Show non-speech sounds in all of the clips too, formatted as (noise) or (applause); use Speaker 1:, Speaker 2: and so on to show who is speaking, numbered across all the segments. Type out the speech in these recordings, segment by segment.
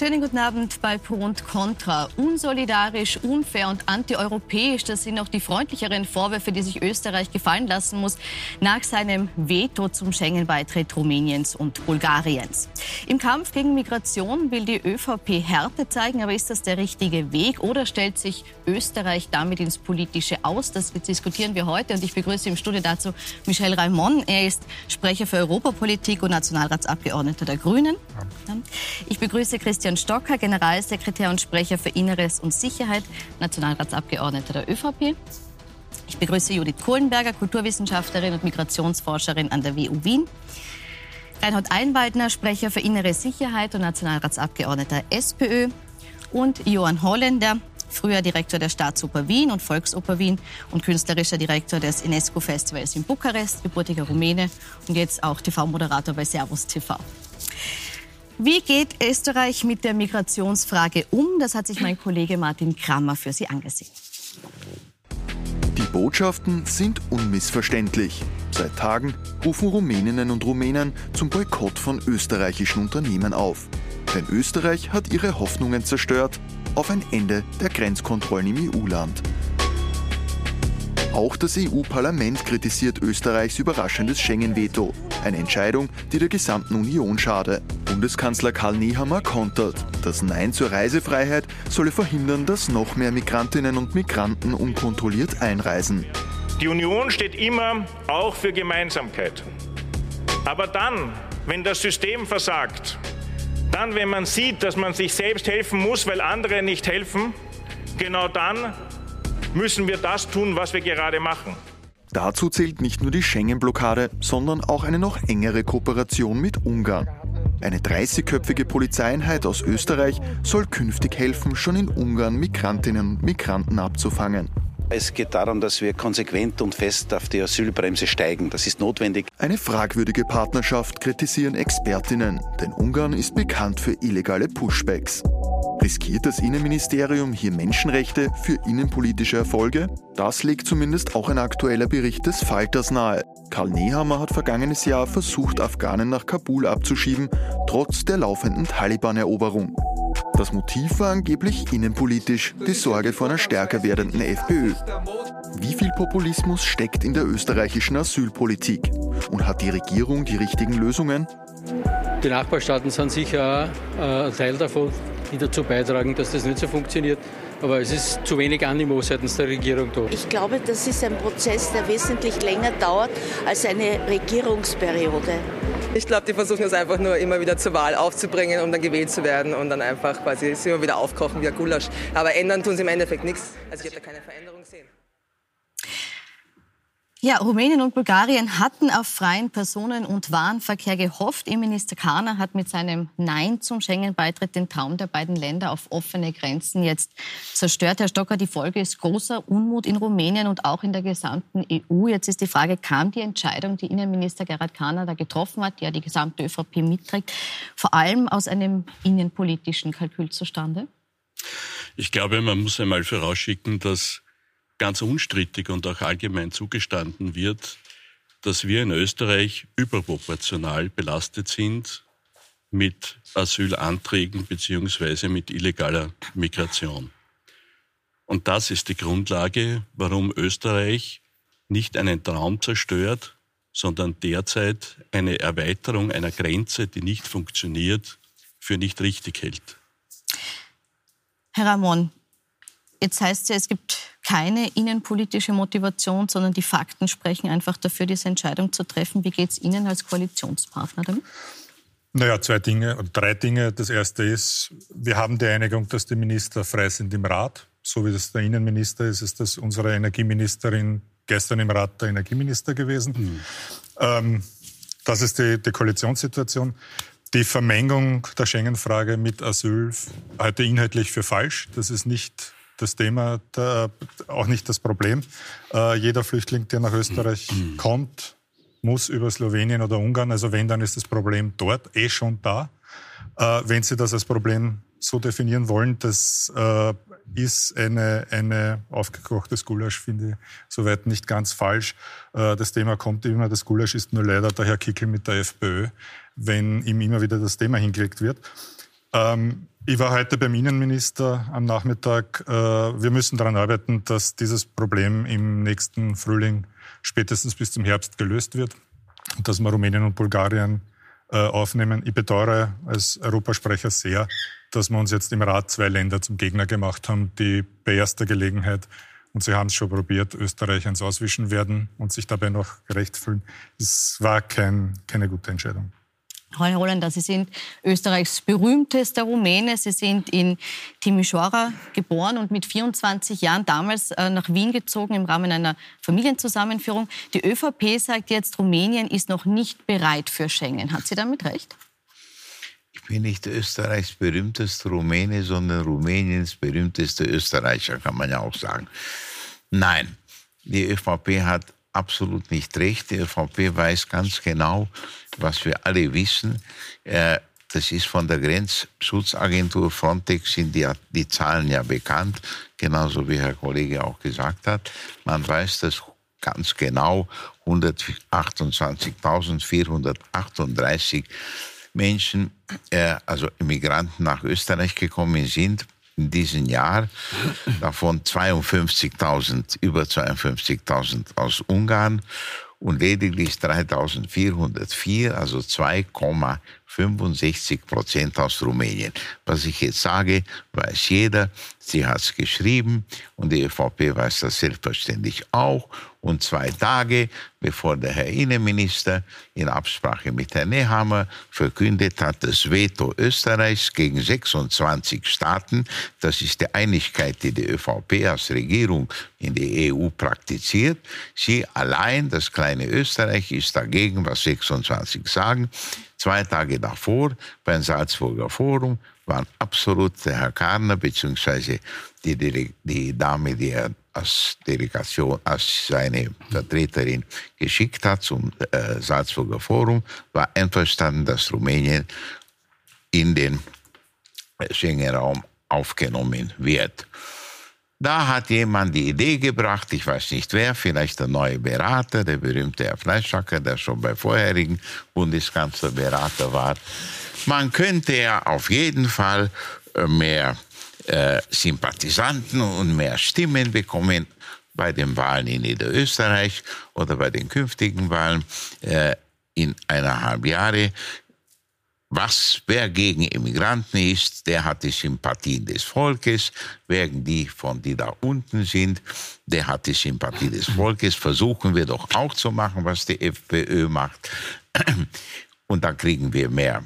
Speaker 1: schönen guten Abend bei Pro und Contra. Unsolidarisch, unfair und antieuropäisch, das sind auch die freundlicheren Vorwürfe, die sich Österreich gefallen lassen muss nach seinem Veto zum Schengen-Beitritt Rumäniens und Bulgariens. Im Kampf gegen Migration will die ÖVP Härte zeigen, aber ist das der richtige Weg oder stellt sich Österreich damit ins Politische aus? Das diskutieren wir heute und ich begrüße im Studio dazu Michel Raimond. Er ist Sprecher für Europapolitik und Nationalratsabgeordneter der Grünen. Ich begrüße Christian Stocker, Generalsekretär und Sprecher für Inneres und Sicherheit, Nationalratsabgeordneter der ÖVP. Ich begrüße Judith Kohlenberger, Kulturwissenschaftlerin und Migrationsforscherin an der WU Wien. Reinhard Einwaldner, Sprecher für innere Sicherheit und Nationalratsabgeordneter SPÖ. Und Johann Holländer, früher Direktor der Staatsoper Wien und Volksoper Wien und künstlerischer Direktor des UNESCO-Festivals in Bukarest, gebürtiger Rumäne und jetzt auch TV-Moderator bei Servus TV. Wie geht Österreich mit der Migrationsfrage um? Das hat sich mein Kollege Martin Krammer für Sie angesehen.
Speaker 2: Die Botschaften sind unmissverständlich. Seit Tagen rufen Rumäninnen und Rumänen zum Boykott von österreichischen Unternehmen auf. Denn Österreich hat ihre Hoffnungen zerstört auf ein Ende der Grenzkontrollen im EU-Land. Auch das EU-Parlament kritisiert Österreichs überraschendes Schengen-Veto. Eine Entscheidung, die der gesamten Union schade. Bundeskanzler Karl Nehammer kontert. Das Nein zur Reisefreiheit solle verhindern, dass noch mehr Migrantinnen und Migranten unkontrolliert einreisen.
Speaker 3: Die Union steht immer auch für Gemeinsamkeit. Aber dann, wenn das System versagt, dann, wenn man sieht, dass man sich selbst helfen muss, weil andere nicht helfen, genau dann müssen wir das tun, was wir gerade machen.
Speaker 2: Dazu zählt nicht nur die Schengen-Blockade, sondern auch eine noch engere Kooperation mit Ungarn. Eine 30-köpfige Polizeieinheit aus Österreich soll künftig helfen, schon in Ungarn Migrantinnen und Migranten abzufangen.
Speaker 4: Es geht darum, dass wir konsequent und fest auf die Asylbremse steigen. Das ist notwendig.
Speaker 2: Eine fragwürdige Partnerschaft kritisieren Expertinnen, denn Ungarn ist bekannt für illegale Pushbacks. Riskiert das Innenministerium hier Menschenrechte für innenpolitische Erfolge? Das legt zumindest auch ein aktueller Bericht des Falters nahe. Karl Nehammer hat vergangenes Jahr versucht, Afghanen nach Kabul abzuschieben, trotz der laufenden Taliban-Eroberung. Das Motiv war angeblich innenpolitisch, die Sorge vor einer stärker werdenden FPÖ. Wie viel Populismus steckt in der österreichischen Asylpolitik? Und hat die Regierung die richtigen Lösungen?
Speaker 5: Die Nachbarstaaten sind sicher äh, ein Teil davon, die dazu beitragen, dass das nicht so funktioniert. Aber es ist zu wenig Animo seitens der Regierung da.
Speaker 6: Ich glaube, das ist ein Prozess, der wesentlich länger dauert als eine Regierungsperiode.
Speaker 7: Ich glaube, die versuchen es einfach nur immer wieder zur Wahl aufzubringen, um dann gewählt zu werden und dann einfach quasi immer wieder aufkochen wie ein Gulasch. Aber ändern tun sie im Endeffekt nichts. Also ich habe da keine Veränderung gesehen.
Speaker 1: Ja, Rumänien und Bulgarien hatten auf freien Personen- und Warenverkehr gehofft. Innenminister Kahner hat mit seinem Nein zum Schengen-Beitritt den Traum der beiden Länder auf offene Grenzen jetzt zerstört. Herr Stocker, die Folge ist großer Unmut in Rumänien und auch in der gesamten EU. Jetzt ist die Frage, kam die Entscheidung, die Innenminister Gerhard Kahner da getroffen hat, die ja die gesamte ÖVP mitträgt, vor allem aus einem innenpolitischen Kalkül zustande?
Speaker 8: Ich glaube, man muss einmal vorausschicken, dass ganz unstrittig und auch allgemein zugestanden wird, dass wir in Österreich überproportional belastet sind mit Asylanträgen beziehungsweise mit illegaler Migration. Und das ist die Grundlage, warum Österreich nicht einen Traum zerstört, sondern derzeit eine Erweiterung einer Grenze, die nicht funktioniert, für nicht richtig hält.
Speaker 1: Herr Ramon, jetzt heißt es ja, es gibt keine innenpolitische Motivation, sondern die Fakten sprechen einfach dafür, diese Entscheidung zu treffen. Wie geht es Ihnen als Koalitionspartner damit?
Speaker 9: Naja, zwei Dinge oder drei Dinge. Das erste ist, wir haben die Einigung, dass die Minister frei sind im Rat. So wie das der Innenminister ist, ist das unsere Energieministerin gestern im Rat der Energieminister gewesen. Mhm. Ähm, das ist die, die Koalitionssituation. Die Vermengung der Schengen-Frage mit Asyl halte inhaltlich für falsch. Das ist nicht das Thema, der, auch nicht das Problem. Äh, jeder Flüchtling, der nach Österreich mhm. kommt, muss über Slowenien oder Ungarn. Also wenn, dann ist das Problem dort eh schon da. Äh, wenn Sie das als Problem so definieren wollen, das äh, ist eine, eine aufgekochtes Gulasch, finde ich soweit nicht ganz falsch. Äh, das Thema kommt immer, das Gulasch ist nur leider der Herr Kickel mit der FPÖ, wenn ihm immer wieder das Thema hingelegt wird. Ähm, ich war heute beim Innenminister am Nachmittag. Äh, wir müssen daran arbeiten, dass dieses Problem im nächsten Frühling spätestens bis zum Herbst gelöst wird und dass wir Rumänien und Bulgarien äh, aufnehmen. Ich bedauere als Europasprecher sehr, dass wir uns jetzt im Rat zwei Länder zum Gegner gemacht haben, die bei erster Gelegenheit, und Sie haben es schon probiert, Österreich ins Auswischen werden und sich dabei noch gerecht fühlen. Es war kein, keine gute Entscheidung.
Speaker 1: Herr Holländer, Sie sind Österreichs berühmtester Rumäne. Sie sind in Timișoara geboren und mit 24 Jahren damals äh, nach Wien gezogen im Rahmen einer Familienzusammenführung. Die ÖVP sagt jetzt, Rumänien ist noch nicht bereit für Schengen. Hat sie damit recht?
Speaker 10: Ich bin nicht Österreichs berühmtester Rumäne, sondern Rumäniens berühmtester Österreicher, kann man ja auch sagen. Nein, die ÖVP hat absolut nicht recht. Die ÖVP weiß ganz genau, was wir alle wissen. Äh, das ist von der Grenzschutzagentur Frontex sind die, die Zahlen ja bekannt, genauso wie Herr Kollege auch gesagt hat. Man weiß dass ganz genau. 128.438 Menschen, äh, also Immigranten nach Österreich gekommen sind in diesem Jahr, davon 52.000, über 52.000 aus Ungarn und lediglich 3.404, also 2,65 Prozent aus Rumänien. Was ich jetzt sage, weiß jeder. Sie hat es geschrieben und die ÖVP weiß das selbstverständlich auch. Und zwei Tage bevor der Herr Innenminister in Absprache mit Herrn Nehammer verkündet hat, das Veto Österreichs gegen 26 Staaten, das ist die Einigkeit, die die ÖVP als Regierung in die EU praktiziert. Sie allein, das kleine Österreich, ist dagegen, was 26 sagen. Zwei Tage davor beim Salzburger Forum waren absolut der Herr Karner bzw. Die, die, Dame, die er als Delegation, als seine Vertreterin geschickt hat zum äh, Salzburger Forum, war einverstanden, dass Rumänien in den Schengen-Raum aufgenommen wird. Da hat jemand die Idee gebracht, ich weiß nicht wer, vielleicht der neue Berater, der berühmte Herr Fleischacker, der schon bei vorherigen Bundeskanzler Berater war. Man könnte ja auf jeden Fall äh, mehr äh, Sympathisanten und mehr Stimmen bekommen bei den Wahlen in Niederösterreich oder bei den künftigen Wahlen äh, in eineinhalb Jahre was, wer gegen Immigranten ist, der hat die Sympathie des Volkes. Wer die von die da unten sind, der hat die Sympathie des Volkes. Versuchen wir doch auch zu machen, was die FPÖ macht. Und dann kriegen wir mehr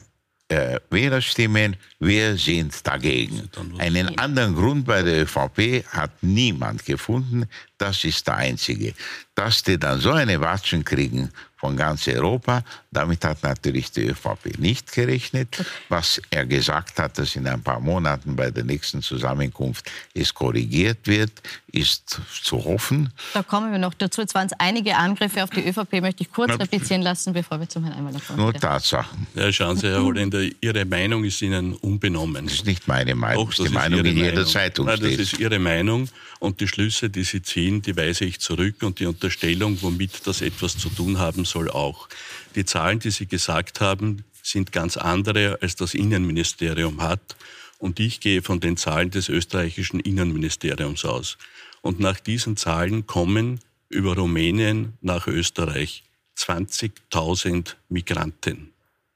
Speaker 10: äh, Wählerstimmen. Wir sind dagegen. Einen anderen Grund bei der ÖVP hat niemand gefunden. Das ist der einzige. Dass die dann so eine Watschen kriegen von ganz Europa. Damit hat natürlich die ÖVP nicht gerechnet. Was er gesagt hat, dass in ein paar Monaten bei der nächsten Zusammenkunft es korrigiert wird, ist zu hoffen.
Speaker 1: Da kommen wir noch dazu. Jetzt waren es einige Angriffe auf die ÖVP, möchte ich kurz replizieren lassen, bevor wir zum Herrn Einmal kommen.
Speaker 10: Nur Tatsachen.
Speaker 8: Ja, schauen Sie, Herr Holländer, Ihre Meinung ist Ihnen unbenommen.
Speaker 10: Das ist nicht meine Meinung, Doch, das ist die Meinung in jeder Meinung. Zeitung
Speaker 8: Nein, Das ist Ihre Meinung und die Schlüsse, die Sie ziehen, die weise ich zurück und die Unterstellung, womit das etwas zu tun haben soll, auch. Die Zahlen, die Sie gesagt haben, sind ganz andere, als das Innenministerium hat. Und ich gehe von den Zahlen des österreichischen Innenministeriums aus. Und nach diesen Zahlen kommen über Rumänien nach Österreich 20.000 Migranten.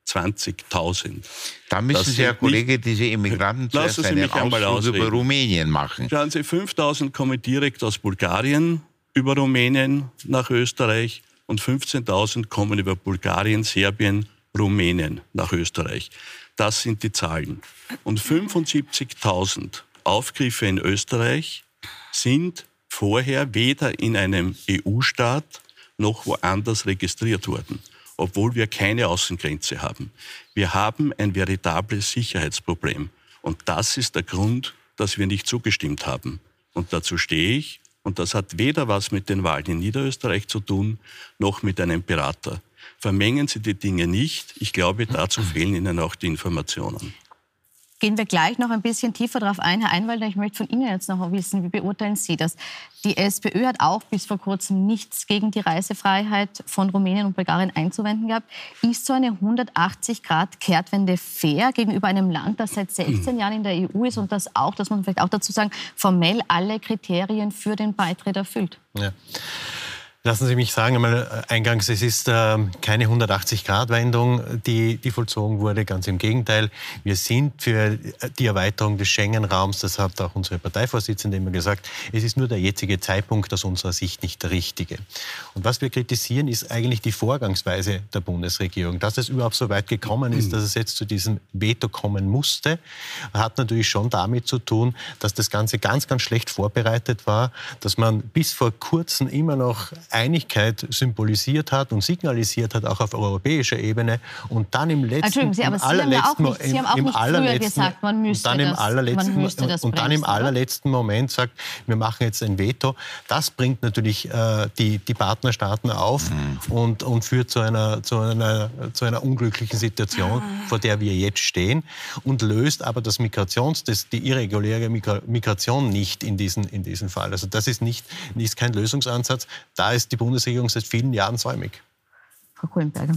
Speaker 8: 20.000.
Speaker 10: Da müssen Sie, Herr Kollege, diese Immigranten
Speaker 8: zuerst einen Ausflug
Speaker 10: über Rumänien machen.
Speaker 8: Schauen Sie, 5.000 kommen direkt aus Bulgarien über Rumänien nach Österreich und 15.000 kommen über Bulgarien, Serbien, Rumänien nach Österreich. Das sind die Zahlen. Und 75.000 Aufgriffe in Österreich sind vorher weder in einem EU-Staat noch woanders registriert worden, obwohl wir keine Außengrenze haben. Wir haben ein veritables Sicherheitsproblem. Und das ist der Grund, dass wir nicht zugestimmt haben. Und dazu stehe ich und das hat weder was mit den Wahlen in Niederösterreich zu tun, noch mit einem Berater. Vermengen Sie die Dinge nicht. Ich glaube, dazu fehlen Ihnen auch die Informationen.
Speaker 1: Gehen wir gleich noch ein bisschen tiefer darauf ein, Herr Einwalder. Ich möchte von Ihnen jetzt noch wissen, wie beurteilen Sie das? Die SPÖ hat auch bis vor kurzem nichts gegen die Reisefreiheit von Rumänien und Bulgarien einzuwenden gehabt. Ist so eine 180-Grad-Kehrtwende fair gegenüber einem Land, das seit 16 Jahren in der EU ist und das auch, das muss man vielleicht auch dazu sagen, formell alle Kriterien für den Beitritt erfüllt? Ja.
Speaker 11: Lassen Sie mich sagen, einmal äh, eingangs, es ist äh, keine 180-Grad-Wendung, die, die vollzogen wurde. Ganz im Gegenteil. Wir sind für die Erweiterung des Schengen-Raums, das hat auch unsere Parteivorsitzende immer gesagt, es ist nur der jetzige Zeitpunkt aus unserer Sicht nicht der richtige. Und was wir kritisieren, ist eigentlich die Vorgangsweise der Bundesregierung. Dass es überhaupt so weit gekommen ist, dass es jetzt zu diesem Veto kommen musste, hat natürlich schon damit zu tun, dass das Ganze ganz, ganz schlecht vorbereitet war, dass man bis vor kurzem immer noch Einigkeit symbolisiert hat und signalisiert hat, auch auf europäischer Ebene. Und dann im letzten, Entschuldigung Sie, aber Sie haben ja auch nicht, Sie haben auch nicht früher gesagt, man müsste, dann im das, allerletzten, man müsste das Und dann im allerletzten Moment sagt, wir machen jetzt ein Veto. Das bringt natürlich äh, die, die Partnerstaaten auf mhm. und, und führt zu einer, zu, einer, zu einer unglücklichen Situation, mhm. vor der wir jetzt stehen und löst aber das Migrations, das, die irreguläre Migration nicht in diesen, in diesen Fall. Also das ist, nicht, ist kein Lösungsansatz. Da ist die Bundesregierung seit vielen Jahren säumig.
Speaker 1: Frau Kohlenberger.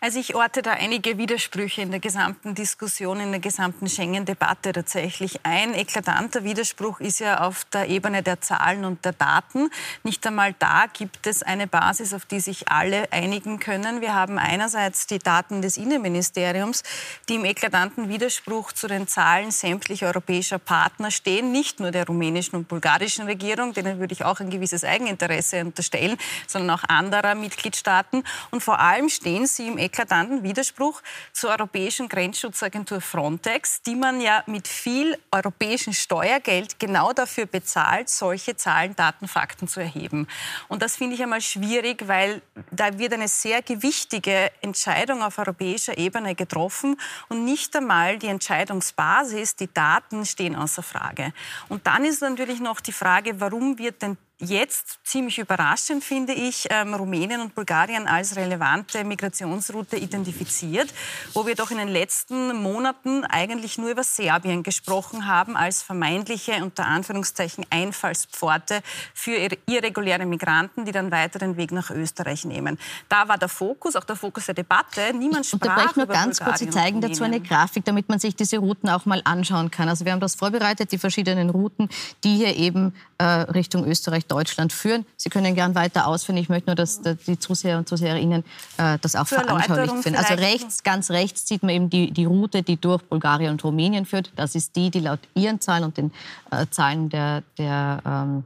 Speaker 12: Also ich orte da einige Widersprüche in der gesamten Diskussion, in der gesamten Schengen-Debatte tatsächlich. Ein eklatanter Widerspruch ist ja auf der Ebene der Zahlen und der Daten. Nicht einmal da gibt es eine Basis, auf die sich alle einigen können. Wir haben einerseits die Daten des Innenministeriums, die im eklatanten Widerspruch zu den Zahlen sämtlicher europäischer Partner stehen, nicht nur der rumänischen und bulgarischen Regierung, denen würde ich auch ein gewisses Eigeninteresse unterstellen, sondern auch anderer Mitgliedstaaten. Und vor allem stehen sie im eklatanten Widerspruch zur Europäischen Grenzschutzagentur Frontex, die man ja mit viel europäischem Steuergeld genau dafür bezahlt, solche Zahlen, Daten, Fakten zu erheben. Und das finde ich einmal schwierig, weil da wird eine sehr gewichtige Entscheidung auf europäischer Ebene getroffen und nicht einmal die Entscheidungsbasis, die Daten stehen außer Frage. Und dann ist natürlich noch die Frage, warum wird denn jetzt ziemlich überraschend, finde ich, ähm, Rumänien und Bulgarien als relevante Migrationsroute identifiziert, wo wir doch in den letzten Monaten eigentlich nur über Serbien gesprochen haben als vermeintliche, unter Anführungszeichen, Einfallspforte für irreguläre Migranten, die dann weiter den Weg nach Österreich nehmen. Da war der Fokus, auch der Fokus der Debatte. Niemand sprach
Speaker 1: Unterbreche nur ganz Bulgarien kurz. Sie zeigen dazu eine Grafik, damit man sich diese Routen auch mal anschauen kann. Also wir haben das vorbereitet, die verschiedenen Routen, die hier eben äh, Richtung Österreich Deutschland führen. Sie können gern weiter ausführen. Ich möchte nur, dass die Zuseher und Zuseherinnen äh, das auch veranschaulich finden. Also rechts, ganz rechts sieht man eben die, die Route, die durch Bulgarien und Rumänien führt. Das ist die, die laut ihren Zahlen und den äh, Zahlen der, der ähm,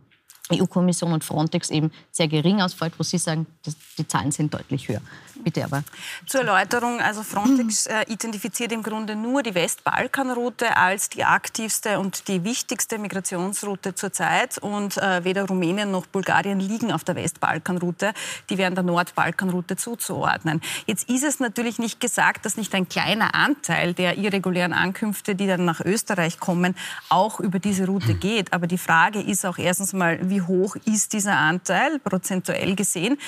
Speaker 1: EU-Kommission und Frontex eben sehr gering ausfällt, wo Sie sagen, die Zahlen sind deutlich höher. Bitte aber.
Speaker 12: Zur Erläuterung, also Frontex (clears throat) äh, identifiziert im Grunde nur die Westbalkanroute als die aktivste und die wichtigste Migrationsroute zurzeit. Und äh, weder Rumänien noch Bulgarien liegen auf der Westbalkanroute. Die wären der Nordbalkanroute zuzuordnen. Jetzt ist es natürlich nicht gesagt, dass nicht ein kleiner Anteil der irregulären Ankünfte, die dann nach Österreich kommen, auch über diese Route (clears throat) geht. Aber die Frage ist auch erstens mal, wie hoch ist dieser Anteil prozentuell gesehen?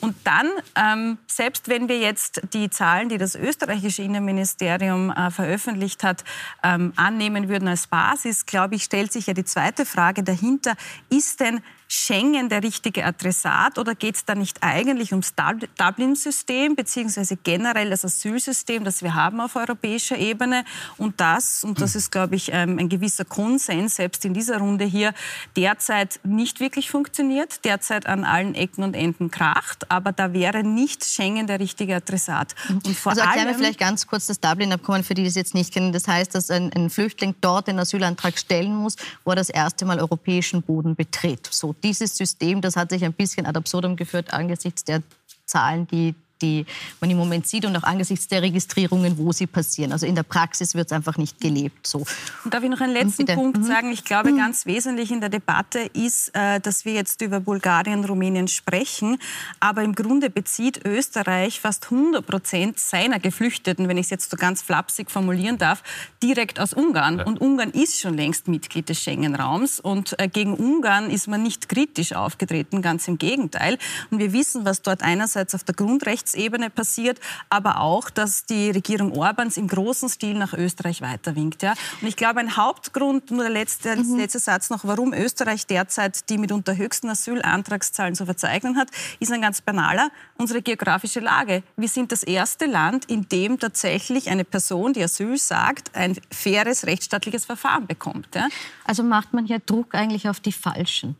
Speaker 12: Und dann, ähm, selbst wenn wir jetzt die Zahlen, die das österreichische Innenministerium äh, veröffentlicht hat, ähm, annehmen würden als Basis, glaube ich, stellt sich ja die zweite Frage dahinter, ist denn Schengen der richtige Adressat oder geht es da nicht eigentlich ums Dublin-System beziehungsweise generell das Asylsystem, das wir haben auf europäischer Ebene und das, und das ist, glaube ich, ähm, ein gewisser Konsens, selbst in dieser Runde hier, derzeit nicht wirklich funktioniert, derzeit an allen Ecken und Enden kracht, aber da wäre nicht Schengen der richtige Adressat.
Speaker 1: Und vor also erklären wir vielleicht ganz kurz das Dublin-Abkommen für die, die es jetzt nicht kennen. Das heißt, dass ein, ein Flüchtling dort den Asylantrag stellen muss, wo er das erste Mal europäischen Boden betritt. So dieses System, das hat sich ein bisschen ad absurdum geführt angesichts der Zahlen, die die man im Moment sieht und auch angesichts der Registrierungen, wo sie passieren. Also in der Praxis wird es einfach nicht gelebt. So.
Speaker 12: Und darf ich noch einen letzten Punkt mhm. sagen? Ich glaube, mhm. ganz wesentlich in der Debatte ist, äh, dass wir jetzt über Bulgarien, Rumänien sprechen, aber im Grunde bezieht Österreich fast 100 Prozent seiner Geflüchteten, wenn ich es jetzt so ganz flapsig formulieren darf, direkt aus Ungarn. Ja. Und Ungarn ist schon längst Mitglied des Schengen-Raums und äh, gegen Ungarn ist man nicht kritisch aufgetreten, ganz im Gegenteil. Und wir wissen, was dort einerseits auf der Grundrechte Wirtschaftsebene passiert, aber auch, dass die Regierung Orbans im großen Stil nach Österreich weiterwinkt. Ja? Und ich glaube, ein Hauptgrund, nur der letzte, mhm. letzte Satz noch, warum Österreich derzeit die mitunter höchsten Asylantragszahlen zu verzeichnen hat, ist ein ganz banaler, unsere geografische Lage. Wir sind das erste Land, in dem tatsächlich eine Person, die Asyl sagt, ein faires rechtsstaatliches Verfahren bekommt. Ja?
Speaker 1: Also macht man hier Druck eigentlich auf die Falschen?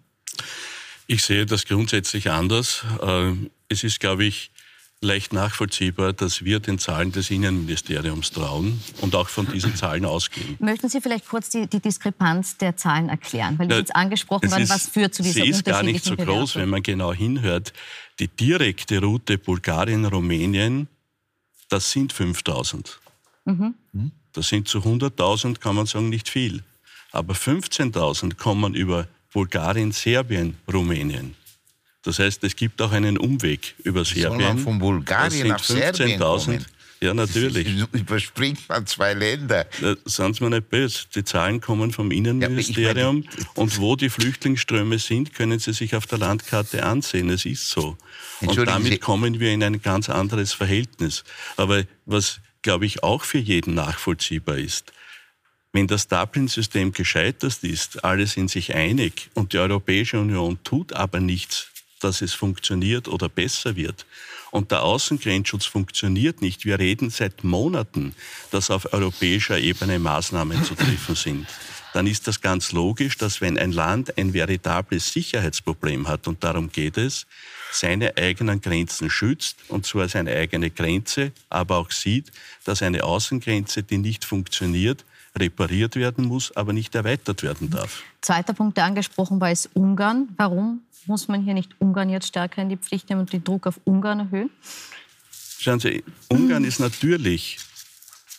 Speaker 8: Ich sehe das grundsätzlich anders. Äh, es ist, glaube ich, leicht nachvollziehbar, dass wir den Zahlen des Innenministeriums trauen und auch von diesen (laughs) Zahlen ausgehen.
Speaker 1: Möchten Sie vielleicht kurz die, die Diskrepanz der Zahlen erklären? Weil jetzt angesprochen worden, was führt zu dieser
Speaker 8: Sie ist gar nicht so groß, wenn man genau hinhört. Die direkte Route Bulgarien-Rumänien, das sind 5000. Mhm. Das sind zu 100.000, kann man sagen, nicht viel. Aber 15.000 kommen über Bulgarien, Serbien, Rumänien. Das heißt, es gibt auch einen Umweg über Serbien. Soll
Speaker 10: man von Bulgarien nach Serbien kommen?
Speaker 8: Ja, natürlich.
Speaker 10: Überspringt man zwei Länder.
Speaker 8: Seien Sie mir nicht böse. Die Zahlen kommen vom Innenministerium. Ja, meine, und wo die Flüchtlingsströme sind, können Sie sich auf der Landkarte ansehen. Es ist so. Und damit kommen wir in ein ganz anderes Verhältnis. Aber was, glaube ich, auch für jeden nachvollziehbar ist, wenn das Dublin-System gescheitert ist, alle sind sich einig und die Europäische Union tut aber nichts, dass es funktioniert oder besser wird, und der Außengrenzschutz funktioniert nicht. Wir reden seit Monaten, dass auf europäischer Ebene Maßnahmen zu treffen sind. Dann ist das ganz logisch, dass wenn ein Land ein veritables Sicherheitsproblem hat, und darum geht es, seine eigenen Grenzen schützt, und zwar seine eigene Grenze, aber auch sieht, dass eine Außengrenze, die nicht funktioniert, repariert werden muss, aber nicht erweitert werden darf.
Speaker 1: Zweiter Punkt, der angesprochen war, ist Ungarn. Warum muss man hier nicht Ungarn jetzt stärker in die Pflicht nehmen und den Druck auf Ungarn erhöhen?
Speaker 8: Schauen Sie, Ungarn ist natürlich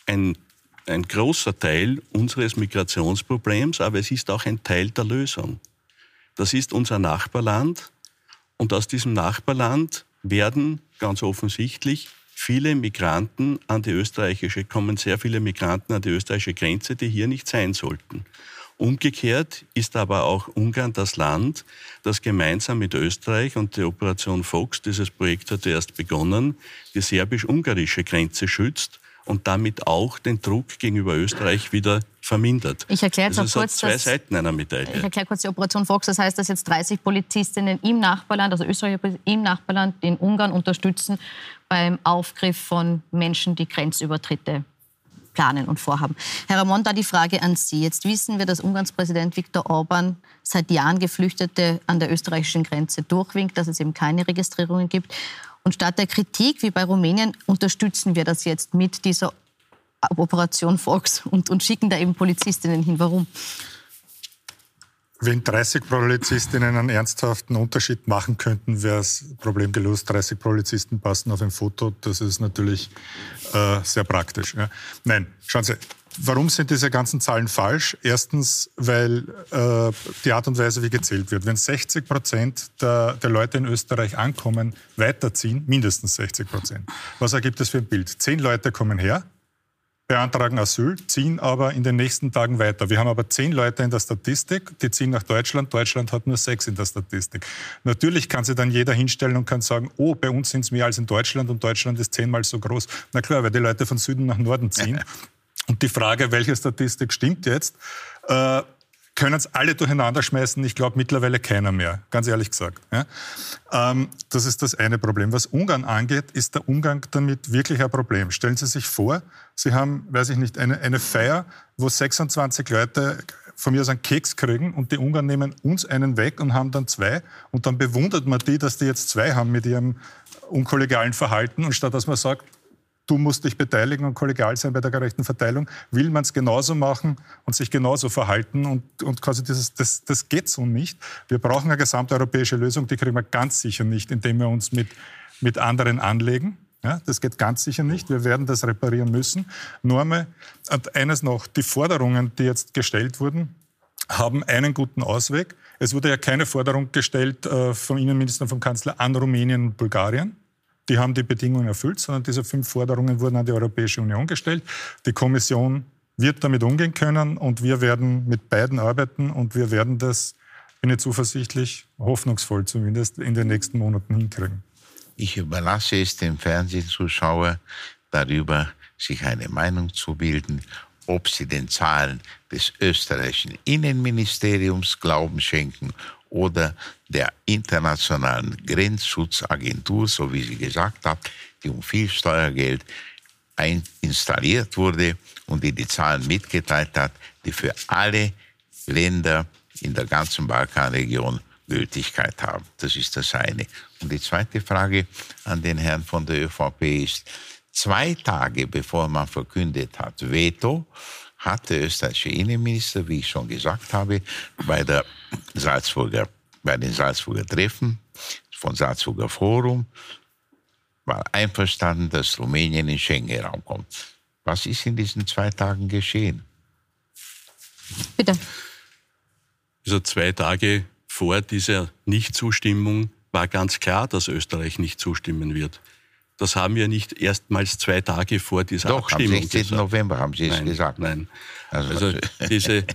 Speaker 8: ein, ein großer Teil unseres Migrationsproblems, aber es ist auch ein Teil der Lösung. Das ist unser Nachbarland und aus diesem Nachbarland werden ganz offensichtlich viele Migranten an die österreichische, kommen sehr viele Migranten an die österreichische Grenze, die hier nicht sein sollten. Umgekehrt ist aber auch Ungarn das Land, das gemeinsam mit Österreich und der Operation Fox, dieses Projekt hat erst begonnen, die serbisch-ungarische Grenze schützt und damit auch den Druck gegenüber Österreich wieder vermindert.
Speaker 1: Ich erkläre jetzt
Speaker 8: also
Speaker 1: kurz,
Speaker 8: zwei Seiten einer Medaille.
Speaker 1: Ich erkläre kurz die Operation Fox. Das heißt, dass jetzt 30 Polizistinnen im Nachbarland, also Österreich im Nachbarland, in Ungarn unterstützen beim Aufgriff von Menschen, die Grenzübertritte planen und vorhaben. Herr Ramon, da die Frage an Sie. Jetzt wissen wir, dass Ungarns Präsident Viktor Orban seit Jahren Geflüchtete an der österreichischen Grenze durchwinkt, dass es eben keine Registrierungen gibt. Und statt der Kritik wie bei Rumänien unterstützen wir das jetzt mit dieser Operation Fox und, und schicken da eben Polizistinnen hin. Warum?
Speaker 9: Wenn 30 Polizistinnen einen ernsthaften Unterschied machen könnten, wäre das Problem gelöst. 30 Polizisten passen auf ein Foto. Das ist natürlich äh, sehr praktisch. Ja. Nein, schauen Sie, Warum sind diese ganzen Zahlen falsch? Erstens, weil äh, die Art und Weise, wie gezählt wird. Wenn 60 Prozent der, der, Leute in Österreich ankommen, weiterziehen, mindestens 60 Prozent. Was ergibt das für ein Bild? Zehn Leute kommen her, beantragen Asyl, ziehen aber in den nächsten Tagen weiter. Wir haben aber zehn Leute in der Statistik, die ziehen nach Deutschland. Deutschland hat nur sechs in der Statistik. Natürlich kann sich dann jeder hinstellen und kann sagen, oh, bei uns sind es mehr als in Deutschland und Deutschland ist zehnmal so groß. Na klar, weil die Leute von Süden nach Norden ziehen. (laughs) Und die Frage, welche Statistik stimmt jetzt, äh, können es alle durcheinander schmeißen. Ich glaube mittlerweile keiner mehr, ganz ehrlich gesagt. Ja? Ähm, das ist das eine Problem. Was Ungarn angeht, ist der Umgang damit wirklich ein Problem. Stellen Sie sich vor, Sie haben, weiß ich nicht, eine, eine Feier, wo 26 Leute von mir aus einen Keks kriegen und die Ungarn nehmen uns einen weg und haben dann zwei. Und dann bewundert man die, dass die jetzt zwei haben mit ihrem unkollegialen Verhalten. Und statt dass man sagt, du musst dich beteiligen und kollegial sein bei der gerechten Verteilung, will man es genauso machen und sich genauso verhalten. Und, und quasi dieses, das, das geht so nicht. Wir brauchen eine gesamteuropäische Lösung, die kriegen wir ganz sicher nicht, indem wir uns mit, mit anderen anlegen. Ja, das geht ganz sicher nicht. Wir werden das reparieren müssen. Nur einmal, und eines noch, die Forderungen, die jetzt gestellt wurden, haben einen guten Ausweg. Es wurde ja keine Forderung gestellt äh, vom Innenminister und vom Kanzler an Rumänien und Bulgarien die haben die Bedingungen erfüllt, sondern diese fünf Forderungen wurden an die Europäische Union gestellt. Die Kommission wird damit umgehen können und wir werden mit beiden arbeiten und wir werden das, bin ich zuversichtlich, hoffnungsvoll zumindest, in den nächsten Monaten hinkriegen.
Speaker 10: Ich überlasse es dem Fernsehzuschauer, darüber sich eine Meinung zu bilden, ob sie den Zahlen des österreichischen Innenministeriums Glauben schenken oder der internationalen Grenzschutzagentur, so wie sie gesagt hat, die um viel Steuergeld installiert wurde und die die Zahlen mitgeteilt hat, die für alle Länder in der ganzen Balkanregion Gültigkeit haben. Das ist das eine. Und die zweite Frage an den Herrn von der ÖVP ist, zwei Tage bevor man verkündet hat, Veto, hat der österreichische Innenminister, wie ich schon gesagt habe, bei, der Salzburger, bei den Salzburger Treffen von Salzburger Forum war einverstanden, dass Rumänien in den Schengen-Raum kommt. Was ist in diesen zwei Tagen geschehen?
Speaker 1: Bitte.
Speaker 8: Also zwei Tage vor dieser Nichtzustimmung war ganz klar, dass Österreich nicht zustimmen wird. Das haben wir nicht erstmals zwei Tage vor dieser
Speaker 10: Doch,
Speaker 8: Abstimmung
Speaker 10: am 16.
Speaker 8: gesagt.
Speaker 10: November haben Sie es
Speaker 8: nein,
Speaker 10: gesagt.
Speaker 8: Nein. Also, also (laughs) diese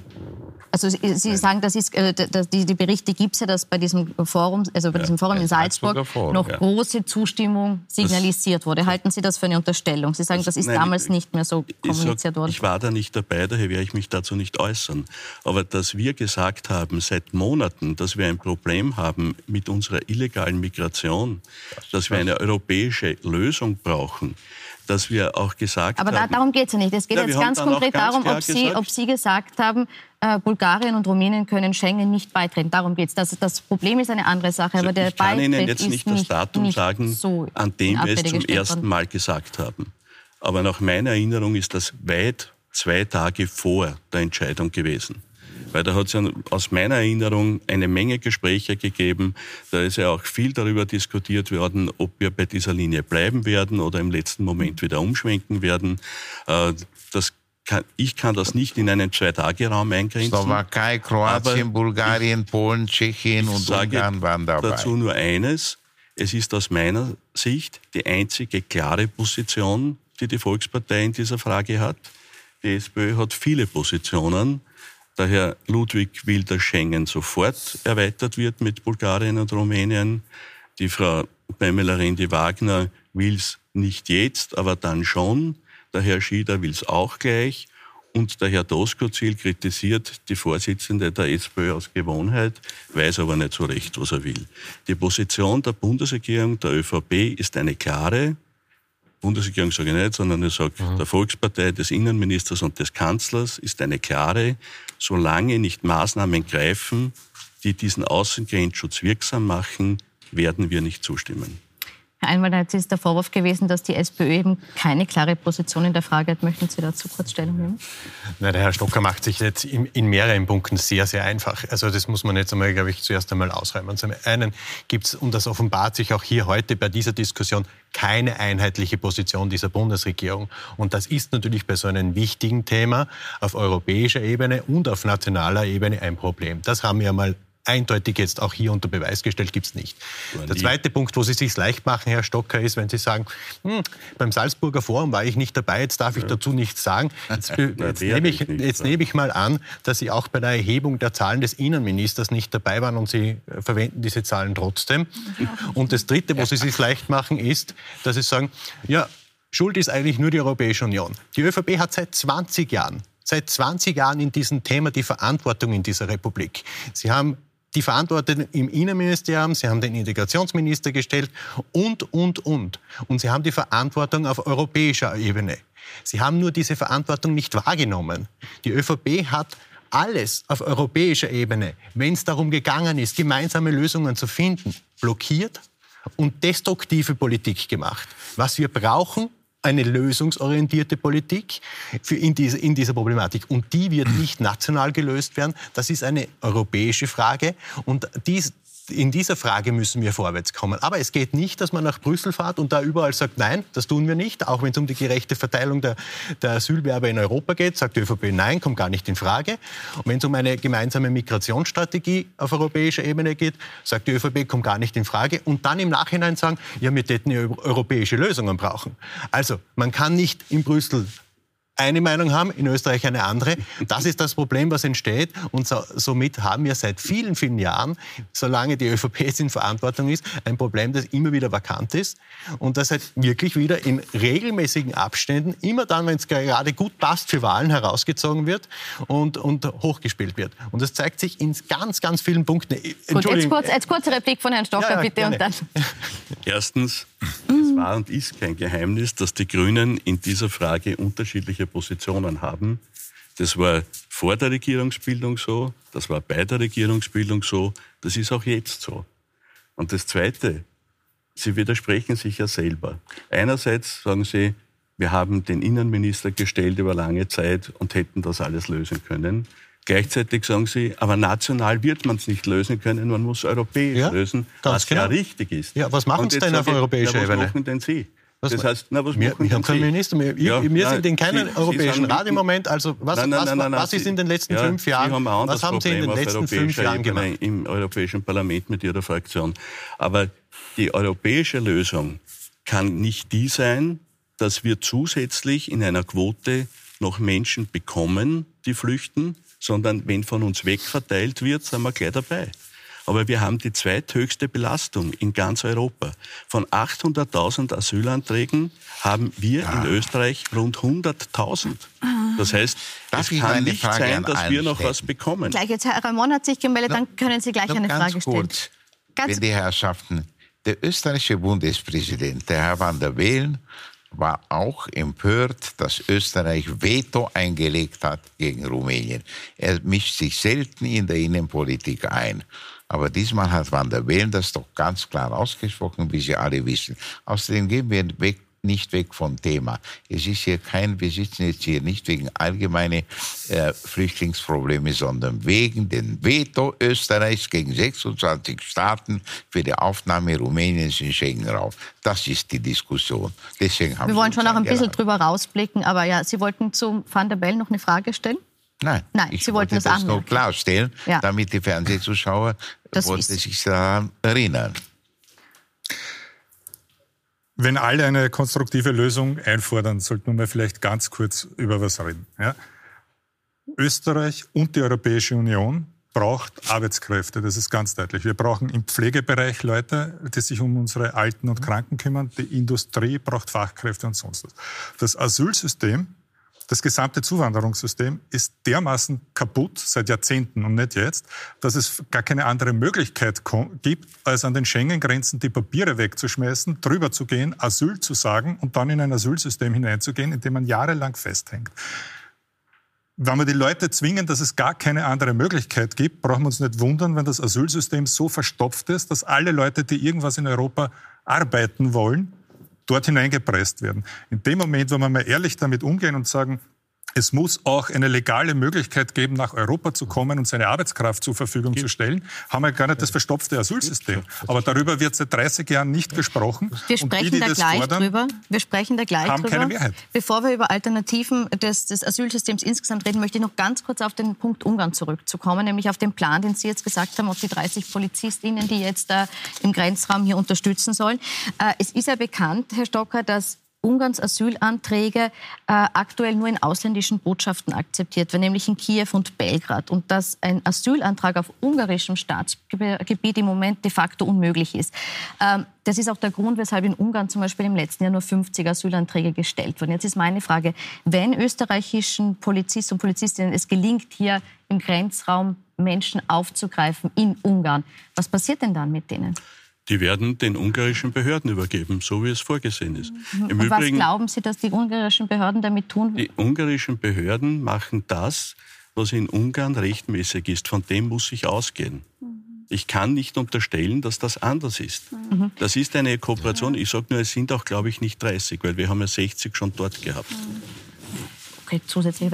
Speaker 1: also Sie sagen, das ist, äh, die, die Berichte gibt es ja, dass bei diesem Forum, also bei ja, diesem Forum in Salzburg Forum, noch ja. große Zustimmung signalisiert wurde. Halten Sie das für eine Unterstellung? Sie sagen, das ist nein, damals nicht mehr so kommuniziert worden.
Speaker 8: Ich war da nicht dabei, daher werde ich mich dazu nicht äußern. Aber dass wir gesagt haben seit Monaten, dass wir ein Problem haben mit unserer illegalen Migration, dass wir eine europäische Lösung brauchen, dass wir auch gesagt
Speaker 1: Aber
Speaker 8: haben...
Speaker 1: Aber da, darum geht es ja nicht. Es geht ja, jetzt ganz konkret ganz darum, ob Sie, ob Sie gesagt haben, äh, Bulgarien und Rumänien können Schengen nicht beitreten. Darum geht es. Das, das, Problem ist eine andere Sache.
Speaker 8: Also
Speaker 1: aber der
Speaker 8: ich kann
Speaker 1: Beitritt
Speaker 8: Ihnen jetzt nicht das Datum
Speaker 1: nicht
Speaker 8: sagen,
Speaker 1: so
Speaker 8: an dem wir es zum ersten Mal gesagt haben. Aber nach meiner Erinnerung ist das weit zwei Tage vor der Entscheidung gewesen. Weil da hat es ja aus meiner Erinnerung eine Menge Gespräche gegeben. Da ist ja auch viel darüber diskutiert worden, ob wir bei dieser Linie bleiben werden oder im letzten Moment wieder umschwenken werden. Äh, das kann, ich kann das nicht in einen Zwei-Tage-Raum eingrenzen.
Speaker 10: Slowakei, Kroatien, Bulgarien, Polen, Tschechien und Ungarn waren dabei.
Speaker 8: Dazu nur eines. Es ist aus meiner Sicht die einzige klare Position, die die Volkspartei in dieser Frage hat. Die SPÖ hat viele Positionen. Der Herr Ludwig will, dass Schengen sofort erweitert wird mit Bulgarien und Rumänien. Die Frau Pamela Rendi-Wagner will es nicht jetzt, aber dann schon. Der Herr Schieder will es auch gleich. Und der Herr Doskozil kritisiert die Vorsitzende der SPÖ aus Gewohnheit, weiß aber nicht so recht, was er will. Die Position der Bundesregierung, der ÖVP, ist eine klare. Bundesregierung sage ich nicht, sondern ich sage, mhm. der Volkspartei des Innenministers und des Kanzlers ist eine klare, solange nicht Maßnahmen greifen, die diesen Außengrenzschutz wirksam machen, werden wir nicht zustimmen.
Speaker 1: Einwald, jetzt ist der Vorwurf gewesen, dass die SPÖ eben keine klare Position in der Frage hat. Möchten Sie dazu kurz Stellung nehmen?
Speaker 11: Na, der Herr Stocker macht sich jetzt in, in, mehreren Punkten sehr, sehr einfach. Also das muss man jetzt einmal, glaube ich, zuerst einmal ausräumen. Zum einen gibt es, und das offenbart sich auch hier heute bei dieser Diskussion, keine einheitliche Position dieser Bundesregierung. Und das ist natürlich bei so einem wichtigen Thema auf europäischer Ebene und auf nationaler Ebene ein Problem. Das haben wir mal eindeutig jetzt auch hier unter Beweis gestellt, gibt es nicht. Der zweite Punkt, wo Sie sich leicht machen, Herr Stocker, ist, wenn Sie sagen, hm, beim Salzburger Forum war ich nicht dabei, jetzt darf ich ja. dazu nichts sagen. Jetzt, (laughs) jetzt, nehme ich, jetzt nehme ich mal an, dass Sie auch bei der Erhebung der Zahlen des Innenministers nicht dabei waren und Sie äh, verwenden diese Zahlen trotzdem. Und das Dritte, wo Sie sich leicht machen, ist, dass Sie sagen, ja, Schuld ist eigentlich nur die Europäische Union. Die ÖVP hat seit 20 Jahren seit 20 Jahren in diesem Thema die Verantwortung in dieser Republik. Sie haben die Verantwortlichen im Innenministerium, Sie haben den Integrationsminister gestellt und, und, und. Und Sie haben die Verantwortung auf europäischer Ebene. Sie haben nur diese Verantwortung nicht wahrgenommen. Die ÖVP hat alles auf europäischer Ebene, wenn es darum gegangen ist, gemeinsame Lösungen zu finden, blockiert und destruktive Politik gemacht. Was wir brauchen, eine lösungsorientierte Politik für in, diese, in dieser Problematik. Und die wird nicht national gelöst werden. Das ist eine europäische Frage. Und dies, in dieser Frage müssen wir vorwärts kommen. Aber es geht nicht, dass man nach Brüssel fährt und da überall sagt, nein, das tun wir nicht. Auch wenn es um die gerechte Verteilung der, der Asylwerber in Europa geht, sagt die ÖVP, nein, kommt gar nicht in Frage. Und wenn es um eine gemeinsame Migrationsstrategie auf europäischer Ebene geht, sagt die ÖVP, kommt gar nicht in Frage. Und dann im Nachhinein sagen, ja, wir hätten ja europäische Lösungen brauchen. Also, man kann nicht in Brüssel eine Meinung haben, in Österreich eine andere. Das ist das Problem, was entsteht. Und so, somit haben wir seit vielen, vielen Jahren, solange die ÖVP jetzt in Verantwortung ist, ein Problem, das immer wieder vakant ist und das halt wirklich wieder in regelmäßigen Abständen, immer dann, wenn es gerade gut passt, für Wahlen herausgezogen wird und, und hochgespielt wird. Und das zeigt sich in ganz, ganz vielen Punkten.
Speaker 1: Gut, jetzt, kurz, jetzt kurze Replik von Herrn Stocker, ja, ja, bitte. Und dann.
Speaker 8: Erstens, es war und ist kein Geheimnis, dass die Grünen in dieser Frage unterschiedliche Positionen haben. Das war vor der Regierungsbildung so, das war bei der Regierungsbildung so, das ist auch jetzt so. Und das Zweite, Sie widersprechen sich ja selber. Einerseits sagen Sie, wir haben den Innenminister gestellt über lange Zeit und hätten das alles lösen können. Gleichzeitig sagen Sie, aber national wird man es nicht lösen können, man muss europäisch ja, lösen, was genau. ja richtig ist.
Speaker 11: Ja, was machen Sie denn auf europäischer
Speaker 8: ja,
Speaker 11: Ebene?
Speaker 8: Was machen denn Sie?
Speaker 11: Was das heißt, na, was wir, wir haben keinen Minister mehr. Ja, wir sind in keinem Sie, Europäischen Rat im Moment. Also was, nein, nein, nein, was ist in den letzten ja, fünf Jahren?
Speaker 8: Haben was haben Sie in den letzten fünf Jahren gemacht? Im Europäischen Parlament mit Ihrer Fraktion. Aber die europäische Lösung kann nicht die sein, dass wir zusätzlich in einer Quote noch Menschen bekommen, die flüchten, sondern wenn von uns wegverteilt wird, sind wir gleich dabei. Aber wir haben die zweithöchste Belastung in ganz Europa. Von 800.000 Asylanträgen haben wir ja. in Österreich rund 100.000. Das heißt, Darf es kann nicht Frage sein, dass wir noch was bekommen.
Speaker 1: Gleich jetzt, Herr Ramon hat sich gemeldet, dann können Sie gleich eine Frage stellen. Kurz,
Speaker 10: ganz wenn die Herrschaften, der österreichische Bundespräsident, der Herr van der Bellen, war auch empört, dass Österreich Veto eingelegt hat gegen Rumänien. Er mischt sich selten in der Innenpolitik ein. Aber diesmal hat Van der Bellen das doch ganz klar ausgesprochen, wie Sie alle wissen. Außerdem gehen wir weg nicht weg vom Thema. Es ist hier kein, wir sitzen jetzt hier nicht wegen allgemeine äh, Flüchtlingsprobleme, sondern wegen dem Veto Österreichs gegen 26 Staaten für die Aufnahme Rumäniens in Schengen-Raum. Das ist die Diskussion.
Speaker 1: Deswegen haben wir wollen schon noch ein bisschen drüber rausblicken, aber ja, Sie wollten zu Van der Bellen noch eine Frage stellen?
Speaker 10: Nein,
Speaker 1: Nein
Speaker 10: ich
Speaker 1: Sie wollten
Speaker 10: wollte
Speaker 1: das,
Speaker 10: das nur klarstellen, ja. damit die Fernsehzuschauer (laughs) das wollte sich daran erinnern.
Speaker 9: Wenn alle eine konstruktive Lösung einfordern, sollten wir vielleicht ganz kurz über was reden. Ja? Österreich und die Europäische Union braucht Arbeitskräfte, das ist ganz deutlich. Wir brauchen im Pflegebereich Leute, die sich um unsere Alten und Kranken kümmern. Die Industrie braucht Fachkräfte und sonst was. Das Asylsystem das gesamte Zuwanderungssystem ist dermaßen kaputt seit Jahrzehnten und nicht jetzt, dass es gar keine andere Möglichkeit gibt, als an den Schengen-Grenzen die Papiere wegzuschmeißen, drüber zu gehen, Asyl zu sagen und dann in ein Asylsystem hineinzugehen, in dem man jahrelang festhängt. Wenn wir die Leute zwingen, dass es gar keine andere Möglichkeit gibt, brauchen wir uns nicht wundern, wenn das Asylsystem so verstopft ist, dass alle Leute, die irgendwas in Europa arbeiten wollen, dort hineingepresst werden. In dem Moment, wo wir mal ehrlich damit umgehen und sagen, es muss auch eine legale Möglichkeit geben, nach Europa zu kommen und seine Arbeitskraft zur Verfügung zu stellen. Haben wir gar nicht das verstopfte Asylsystem. Aber darüber wird seit 30 Jahren nicht gesprochen.
Speaker 1: Wir sprechen die, die da gleich fordern, drüber. Wir sprechen da gleich
Speaker 9: haben
Speaker 1: drüber.
Speaker 9: keine Mehrheit.
Speaker 1: Bevor wir über Alternativen des, des, Asylsystems insgesamt reden, möchte ich noch ganz kurz auf den Punkt Ungarn zurückzukommen, nämlich auf den Plan, den Sie jetzt gesagt haben, auf die 30 PolizistInnen, die jetzt äh, im Grenzraum hier unterstützen sollen. Äh, es ist ja bekannt, Herr Stocker, dass Ungarns Asylanträge äh, aktuell nur in ausländischen Botschaften akzeptiert werden, nämlich in Kiew und Belgrad. Und dass ein Asylantrag auf ungarischem Staatsgebiet im Moment de facto unmöglich ist. Ähm, das ist auch der Grund, weshalb in Ungarn zum Beispiel im letzten Jahr nur 50 Asylanträge gestellt wurden. Jetzt ist meine Frage, wenn österreichischen Polizisten und Polizistinnen es gelingt, hier im Grenzraum Menschen aufzugreifen in Ungarn, was passiert denn dann mit denen?
Speaker 8: Die werden den ungarischen Behörden übergeben, so wie es vorgesehen ist.
Speaker 1: Mhm. Im was Übrigen, glauben Sie, dass die ungarischen Behörden damit tun?
Speaker 8: Die ungarischen Behörden machen das, was in Ungarn rechtmäßig ist. Von dem muss ich ausgehen. Mhm. Ich kann nicht unterstellen, dass das anders ist. Mhm. Das ist eine Kooperation. Ich sage nur, es sind auch, glaube ich, nicht 30, weil wir haben ja 60 schon dort gehabt.
Speaker 1: Okay, zusätzlich.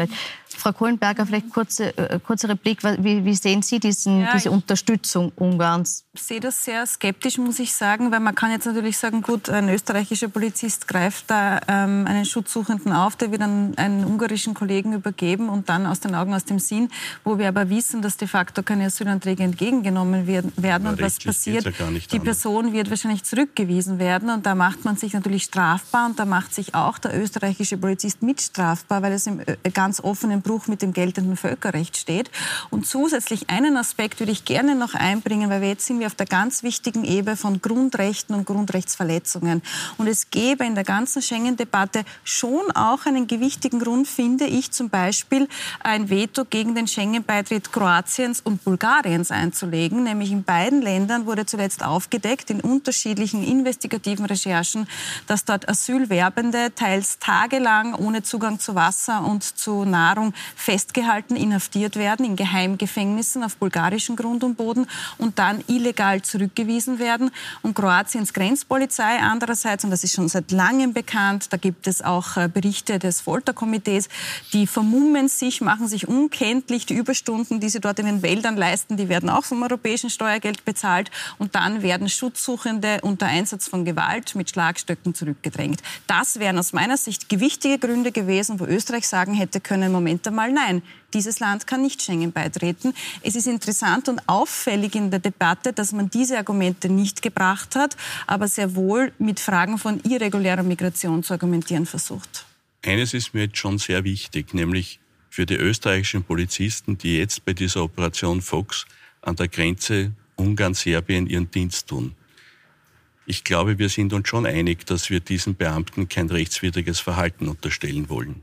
Speaker 1: Frau Kohlenberger, vielleicht kurze, äh, kurzer Replik. Wie, wie, sehen Sie diesen, ja, diese Unterstützung Ungarns?
Speaker 12: Ich sehe das sehr skeptisch, muss ich sagen, weil man kann jetzt natürlich sagen, gut, ein österreichischer Polizist greift da ähm, einen Schutzsuchenden auf, der wird dann einen ungarischen Kollegen übergeben und dann aus den Augen, aus dem Sinn, wo wir aber wissen, dass de facto keine Asylanträge entgegengenommen werden. Ja, und was passiert? Ja die Person wird wahrscheinlich zurückgewiesen werden und da macht man sich natürlich strafbar und da macht sich auch der österreichische Polizist mit strafbar, weil es im äh, ganz offenen Bruch mit dem geltenden Völkerrecht steht. Und zusätzlich einen Aspekt würde ich gerne noch einbringen, weil wir jetzt sind wir auf der ganz wichtigen Ebene von Grundrechten und Grundrechtsverletzungen. Und es gäbe in der ganzen Schengen-Debatte schon auch einen gewichtigen Grund, finde ich, zum Beispiel ein Veto gegen den Schengen-Beitritt Kroatiens und Bulgariens einzulegen. Nämlich in beiden Ländern wurde zuletzt aufgedeckt, in unterschiedlichen investigativen Recherchen, dass dort Asylwerbende teils tagelang ohne Zugang zu Wasser und zu Nahrung festgehalten, inhaftiert werden in Geheimgefängnissen auf bulgarischem Grund und Boden und dann illegal zurückgewiesen werden. Und Kroatiens Grenzpolizei andererseits, und das ist schon seit langem bekannt, da gibt es auch äh, Berichte des Folterkomitees, die vermummen sich, machen sich unkenntlich. Die Überstunden, die sie dort in den Wäldern leisten, die werden auch vom europäischen Steuergeld bezahlt. Und dann werden Schutzsuchende unter Einsatz von Gewalt mit Schlagstöcken zurückgedrängt. Das wären aus meiner Sicht gewichtige Gründe gewesen, wo Österreich sagen hätte können, Moment einmal, nein, dieses Land kann nicht Schengen beitreten. Es ist interessant und auffällig in der Debatte, dass man diese Argumente nicht gebracht hat, aber sehr wohl mit Fragen von irregulärer Migration zu argumentieren versucht.
Speaker 8: Eines ist mir jetzt schon sehr wichtig, nämlich für die österreichischen Polizisten, die jetzt bei dieser Operation Fox an der Grenze Ungarn-Serbien ihren Dienst tun. Ich glaube, wir sind uns schon einig, dass wir diesen Beamten kein rechtswidriges Verhalten unterstellen wollen.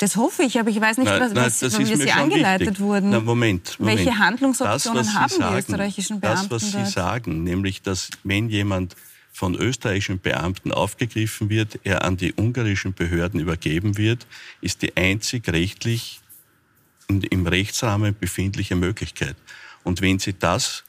Speaker 12: Das hoffe ich, aber ich weiß nicht, was, na, was wie Sie angeleitet wichtig. wurden.
Speaker 8: Na, Moment, Moment.
Speaker 12: Welche Handlungsoptionen das, haben sagen, die österreichischen Beamten?
Speaker 8: Das, was
Speaker 12: dort?
Speaker 8: Sie sagen, nämlich, dass wenn jemand von österreichischen Beamten aufgegriffen wird, er an die ungarischen Behörden übergeben wird, ist die einzig rechtlich im Rechtsrahmen befindliche Möglichkeit. Und wenn Sie das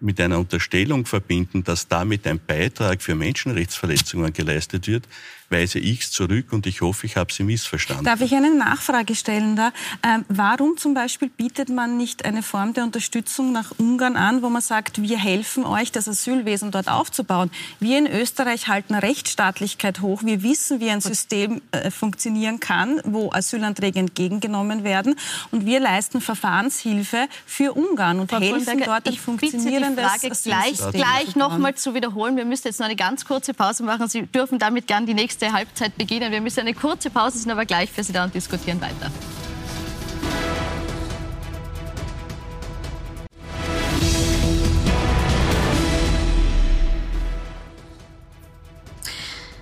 Speaker 8: mit einer Unterstellung verbinden, dass damit ein Beitrag für Menschenrechtsverletzungen geleistet wird, weise ich es zurück und ich hoffe, ich habe Sie missverstanden.
Speaker 12: Darf ich eine Nachfrage stellen da? Ähm, warum zum Beispiel bietet man nicht eine Form der Unterstützung nach Ungarn an, wo man sagt, wir helfen euch, das Asylwesen dort aufzubauen? Wir in Österreich halten Rechtsstaatlichkeit hoch. Wir wissen, wie ein System äh, funktionieren kann, wo Asylanträge entgegengenommen werden. Und wir leisten Verfahrenshilfe für Ungarn und Frau helfen dort ein funktionierendes
Speaker 1: Frage gleich, gleich noch mal zu wiederholen. Wir müssen jetzt noch eine ganz kurze Pause machen. Sie dürfen damit gern die nächste nächste Halbzeit beginnen. Wir müssen eine kurze Pause, sind aber gleich für Sie da und diskutieren weiter.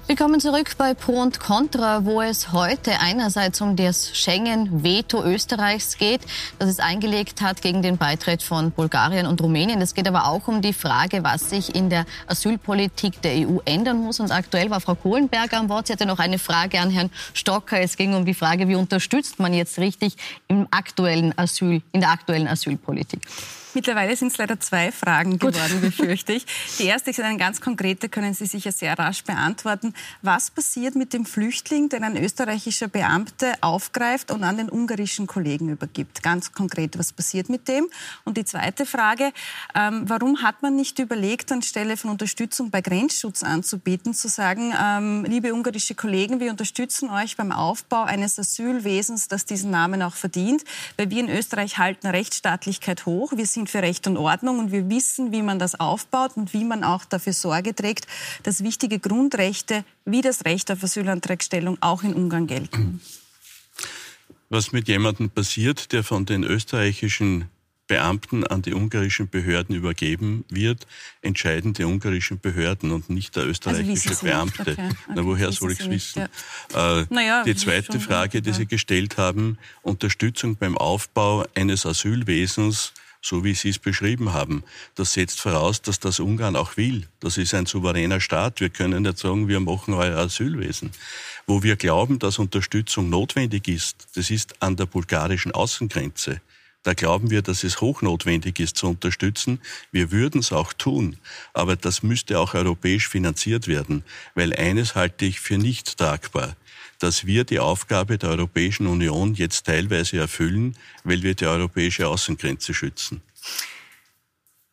Speaker 1: Willkommen zurück bei Pro und Contra, wo es heute einerseits um das Schengen-Veto Österreichs geht, das es eingelegt hat gegen den Beitritt von Bulgarien und Rumänien. Es geht aber auch um die Frage, was sich in der Asylpolitik der EU ändern muss. Und aktuell war Frau Kohlenberger am Wort. Sie hatte noch eine Frage an Herrn Stocker. Es ging um die Frage, wie unterstützt man jetzt richtig im aktuellen Asyl, in der aktuellen Asylpolitik.
Speaker 12: Mittlerweile sind es leider zwei Fragen geworden, befürchte ich. Die erste ist eine ganz konkrete, können Sie sicher sehr rasch beantworten. Was passiert mit dem Flüchtling, den ein österreichischer Beamter aufgreift und an den ungarischen Kollegen übergibt? Ganz konkret, was passiert mit dem? Und die zweite Frage, ähm, warum hat man nicht überlegt, anstelle von Unterstützung bei Grenzschutz anzubieten, zu sagen, ähm, liebe ungarische Kollegen, wir unterstützen euch beim Aufbau eines Asylwesens, das diesen Namen auch verdient, weil wir in Österreich halten Rechtsstaatlichkeit hoch. Wir sind für Recht und Ordnung und wir wissen, wie man das aufbaut und wie man auch dafür Sorge trägt, dass wichtige Grundrechte wie das Recht auf Asylantragstellung auch in Ungarn gelten.
Speaker 8: Was mit jemandem passiert, der von den österreichischen Beamten an die ungarischen Behörden übergeben wird, entscheiden die ungarischen Behörden und nicht der also österreichische also Beamte. Okay. Okay. Na, woher soll ich es wissen? Ja. Äh, naja, die zweite Frage, die Sie gestellt haben, Unterstützung beim Aufbau eines Asylwesens so wie Sie es beschrieben haben. Das setzt voraus, dass das Ungarn auch will. Das ist ein souveräner Staat. Wir können nicht sagen, wir machen euer Asylwesen. Wo wir glauben, dass Unterstützung notwendig ist, das ist an der bulgarischen Außengrenze. Da glauben wir, dass es hochnotwendig ist zu unterstützen. Wir würden es auch tun, aber das müsste auch europäisch finanziert werden, weil eines halte ich für nicht tragbar. Dass wir die Aufgabe der Europäischen Union jetzt teilweise erfüllen, weil wir die europäische Außengrenze schützen.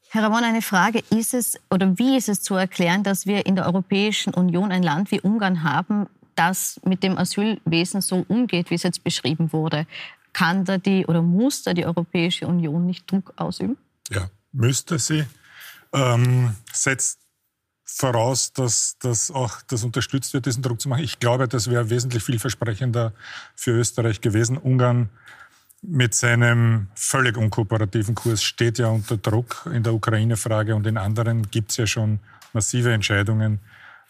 Speaker 1: Herr Ramon, eine Frage. Ist es oder wie ist es zu erklären, dass wir in der Europäischen Union ein Land wie Ungarn haben, das mit dem Asylwesen so umgeht, wie es jetzt beschrieben wurde? Kann da die oder muss da die Europäische Union nicht Druck ausüben?
Speaker 9: Ja, müsste sie. Ähm, setzt voraus, dass, dass auch das unterstützt wird, diesen Druck zu machen. Ich glaube, das wäre wesentlich vielversprechender für Österreich gewesen. Ungarn mit seinem völlig unkooperativen Kurs steht ja unter Druck in der Ukraine-Frage und in anderen gibt es ja schon massive Entscheidungen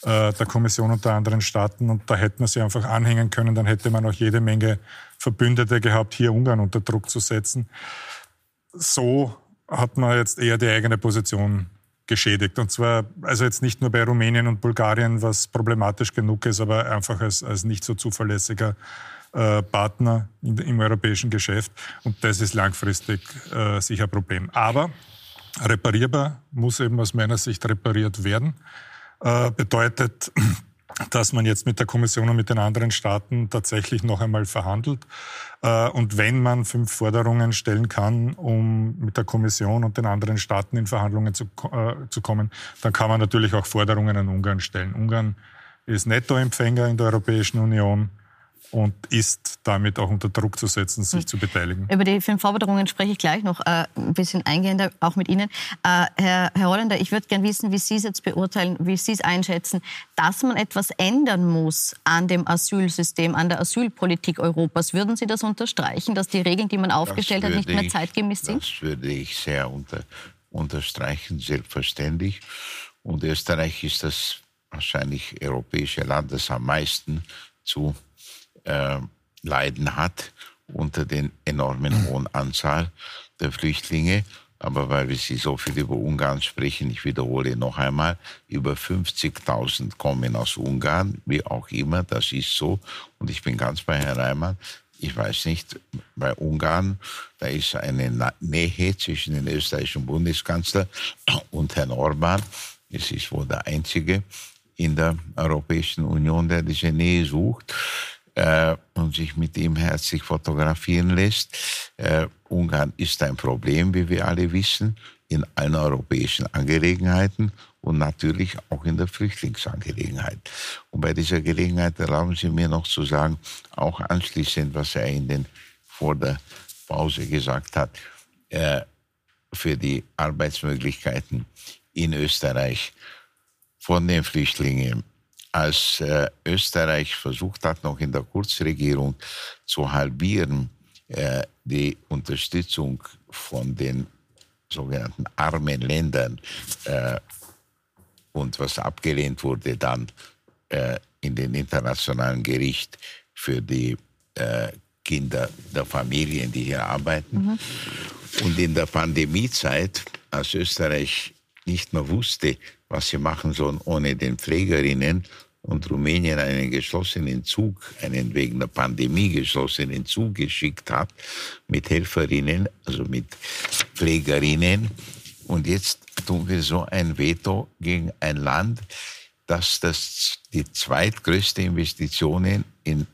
Speaker 9: äh, der Kommission und der anderen Staaten und da hätten wir sie einfach anhängen können, dann hätte man auch jede Menge Verbündete gehabt, hier Ungarn unter Druck zu setzen. So hat man jetzt eher die eigene Position geschädigt. Und zwar, also jetzt nicht nur bei Rumänien und Bulgarien, was problematisch genug ist, aber einfach als, als nicht so zuverlässiger äh, Partner in, im europäischen Geschäft. Und das ist langfristig äh, sicher ein Problem. Aber reparierbar muss eben aus meiner Sicht repariert werden. Äh, bedeutet, dass man jetzt mit der Kommission und mit den anderen Staaten tatsächlich noch einmal verhandelt. Äh, und wenn man fünf Forderungen stellen kann, um mit der Kommission und den anderen Staaten in Verhandlungen zu, äh, zu kommen, dann kann man natürlich auch Forderungen an Ungarn stellen. Ungarn ist Nettoempfänger in der Europäischen Union und ist damit auch unter Druck zu setzen, sich mhm. zu beteiligen.
Speaker 1: Über die fünf Forderungen spreche ich gleich noch äh, ein bisschen eingehender, auch mit Ihnen. Äh, Herr, Herr Holländer, ich würde gerne wissen, wie Sie es jetzt beurteilen, wie Sie es einschätzen, dass man etwas ändern muss an dem Asylsystem, an der Asylpolitik Europas. Würden Sie das unterstreichen, dass die Regeln, die man aufgestellt hat, nicht mehr zeitgemäß sind?
Speaker 10: Das würde ich sehr unter, unterstreichen, selbstverständlich. Und Österreich ist das wahrscheinlich europäische Land, das am meisten zu äh, leiden hat unter den enormen hohen Anzahl der Flüchtlinge. Aber weil wir Sie so viel über Ungarn sprechen, ich wiederhole noch einmal, über 50.000 kommen aus Ungarn, wie auch immer, das ist so. Und ich bin ganz bei Herrn Reimann. Ich weiß nicht, bei Ungarn, da ist eine Nähe zwischen dem österreichischen Bundeskanzler und Herrn Orban. Es ist wohl der einzige in der Europäischen Union, der diese Nähe sucht äh, und sich mit ihm herzlich fotografieren lässt. Äh, Ungarn ist ein Problem, wie wir alle wissen, in allen europäischen Angelegenheiten und natürlich auch in der Flüchtlingsangelegenheit. Und bei dieser Gelegenheit erlauben Sie mir noch zu sagen, auch anschließend, was er in den, vor der Pause gesagt hat, äh, für die Arbeitsmöglichkeiten in Österreich von den Flüchtlingen als äh, Österreich versucht hat, noch in der Kurzregierung zu halbieren, äh, die Unterstützung von den sogenannten armen Ländern äh, und was abgelehnt wurde dann äh, in den internationalen Gericht für die äh, Kinder der Familien, die hier arbeiten. Mhm. Und in der Pandemiezeit, als Österreich nicht mehr wusste, was sie machen sollen ohne den Pflegerinnen und Rumänien einen geschlossenen Zug, einen wegen der Pandemie geschlossenen Zug geschickt hat mit Helferinnen, also mit Pflegerinnen. Und jetzt tun wir so ein Veto gegen ein Land, das, das die zweitgrößte Investitionen in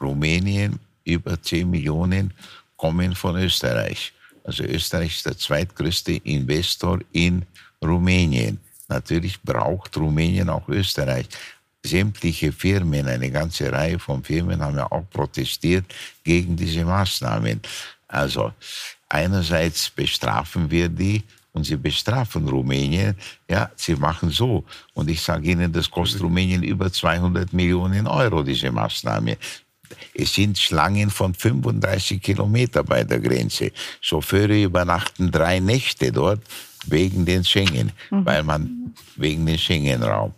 Speaker 10: Rumänien, über 10 Millionen, kommen von Österreich. Also Österreich ist der zweitgrößte Investor in Rumänien. Natürlich braucht Rumänien auch Österreich sämtliche Firmen, eine ganze Reihe von Firmen haben ja auch protestiert gegen diese Maßnahmen. Also einerseits bestrafen wir die und sie bestrafen Rumänien. Ja, sie machen so. Und ich sage Ihnen, das kostet Rumänien über 200 Millionen Euro, diese Maßnahme. Es sind Schlangen von 35 Kilometer bei der Grenze. Chauffeure übernachten drei Nächte dort wegen den Schengen, mhm. weil man wegen den Schengen-Raum.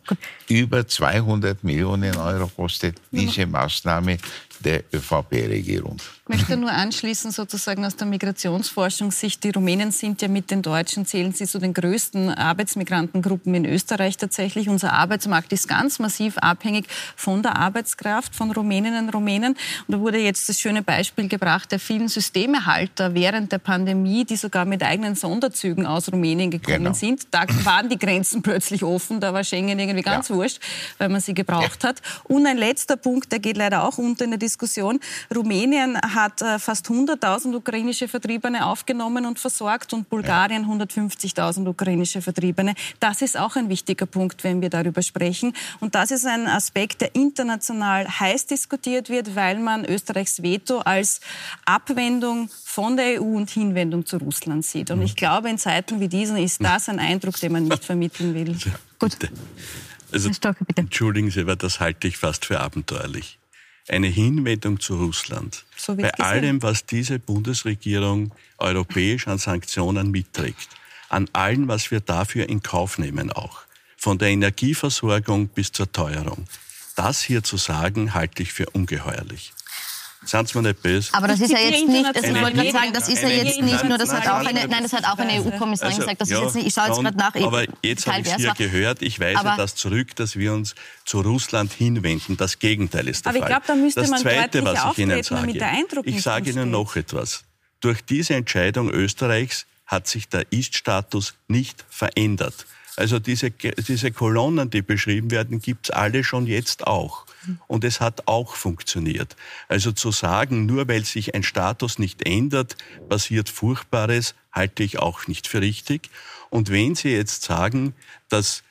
Speaker 10: Über 200 Millionen Euro kostet diese Maßnahme der ÖVP-Regierung.
Speaker 12: Ich möchte nur anschließen, sozusagen aus der Migrationsforschungssicht. Die Rumänen sind ja mit den Deutschen, zählen sie zu den größten Arbeitsmigrantengruppen in Österreich tatsächlich. Unser Arbeitsmarkt ist ganz massiv abhängig von der Arbeitskraft von Rumäninnen und Rumänen. Und da wurde jetzt das schöne Beispiel gebracht der vielen Systemehalter während der Pandemie, die sogar mit eigenen Sonderzügen aus Rumänien gekommen genau. sind. Da waren die Grenzen (laughs) plötzlich offen. Da war Schengen irgendwie ganz ja. wurscht, weil man sie gebraucht ja. hat. Und ein letzter Punkt, der geht leider auch unter in der Diskussion. Rumänien hat äh, fast 100.000 ukrainische Vertriebene aufgenommen und versorgt und Bulgarien 150.000 ukrainische Vertriebene. Das ist auch ein wichtiger Punkt, wenn wir darüber sprechen. Und das ist ein Aspekt, der international heiß diskutiert wird, weil man Österreichs Veto als Abwendung von der EU und Hinwendung zu Russland sieht. Und ich glaube, in Zeiten wie diesen ist das ein Eindruck, den man nicht vermitteln will. (laughs)
Speaker 8: Gut. Also, entschuldigen Sie, aber das halte ich fast für abenteuerlich. Eine Hinwendung zu Russland. So bei allem, was diese Bundesregierung europäisch an Sanktionen mitträgt, an allem, was wir dafür in Kauf nehmen auch, von der Energieversorgung bis zur Teuerung. Das hier zu sagen, halte ich für ungeheuerlich. Seien Sie mir nicht böse.
Speaker 1: Aber das ist ja jetzt nicht, also ich wollte sagen, das ist ja jetzt nicht nur, das hat auch eine, nein, das hat auch eine EU-Kommissarin also, gesagt, das ja, ist jetzt nicht, ich schaue jetzt gerade nach.
Speaker 8: Aber jetzt habe ich es hier gehört, ich weise das zurück, dass wir uns zu Russland hinwenden. Das Gegenteil ist der
Speaker 12: aber
Speaker 8: Fall.
Speaker 12: Aber ich glaube, da müsste
Speaker 8: das
Speaker 12: man
Speaker 8: Zweite, was ich Ihnen
Speaker 12: sage, damit der Eindruck
Speaker 8: ich sage Ihnen noch etwas. Durch diese Entscheidung Österreichs hat sich der Ist-Status nicht verändert. Also diese, diese Kolonnen, die beschrieben werden, gibt's alle schon jetzt auch. Und es hat auch funktioniert. Also zu sagen, nur weil sich ein Status nicht ändert, passiert Furchtbares, halte ich auch nicht für richtig. Und wenn Sie jetzt sagen, dass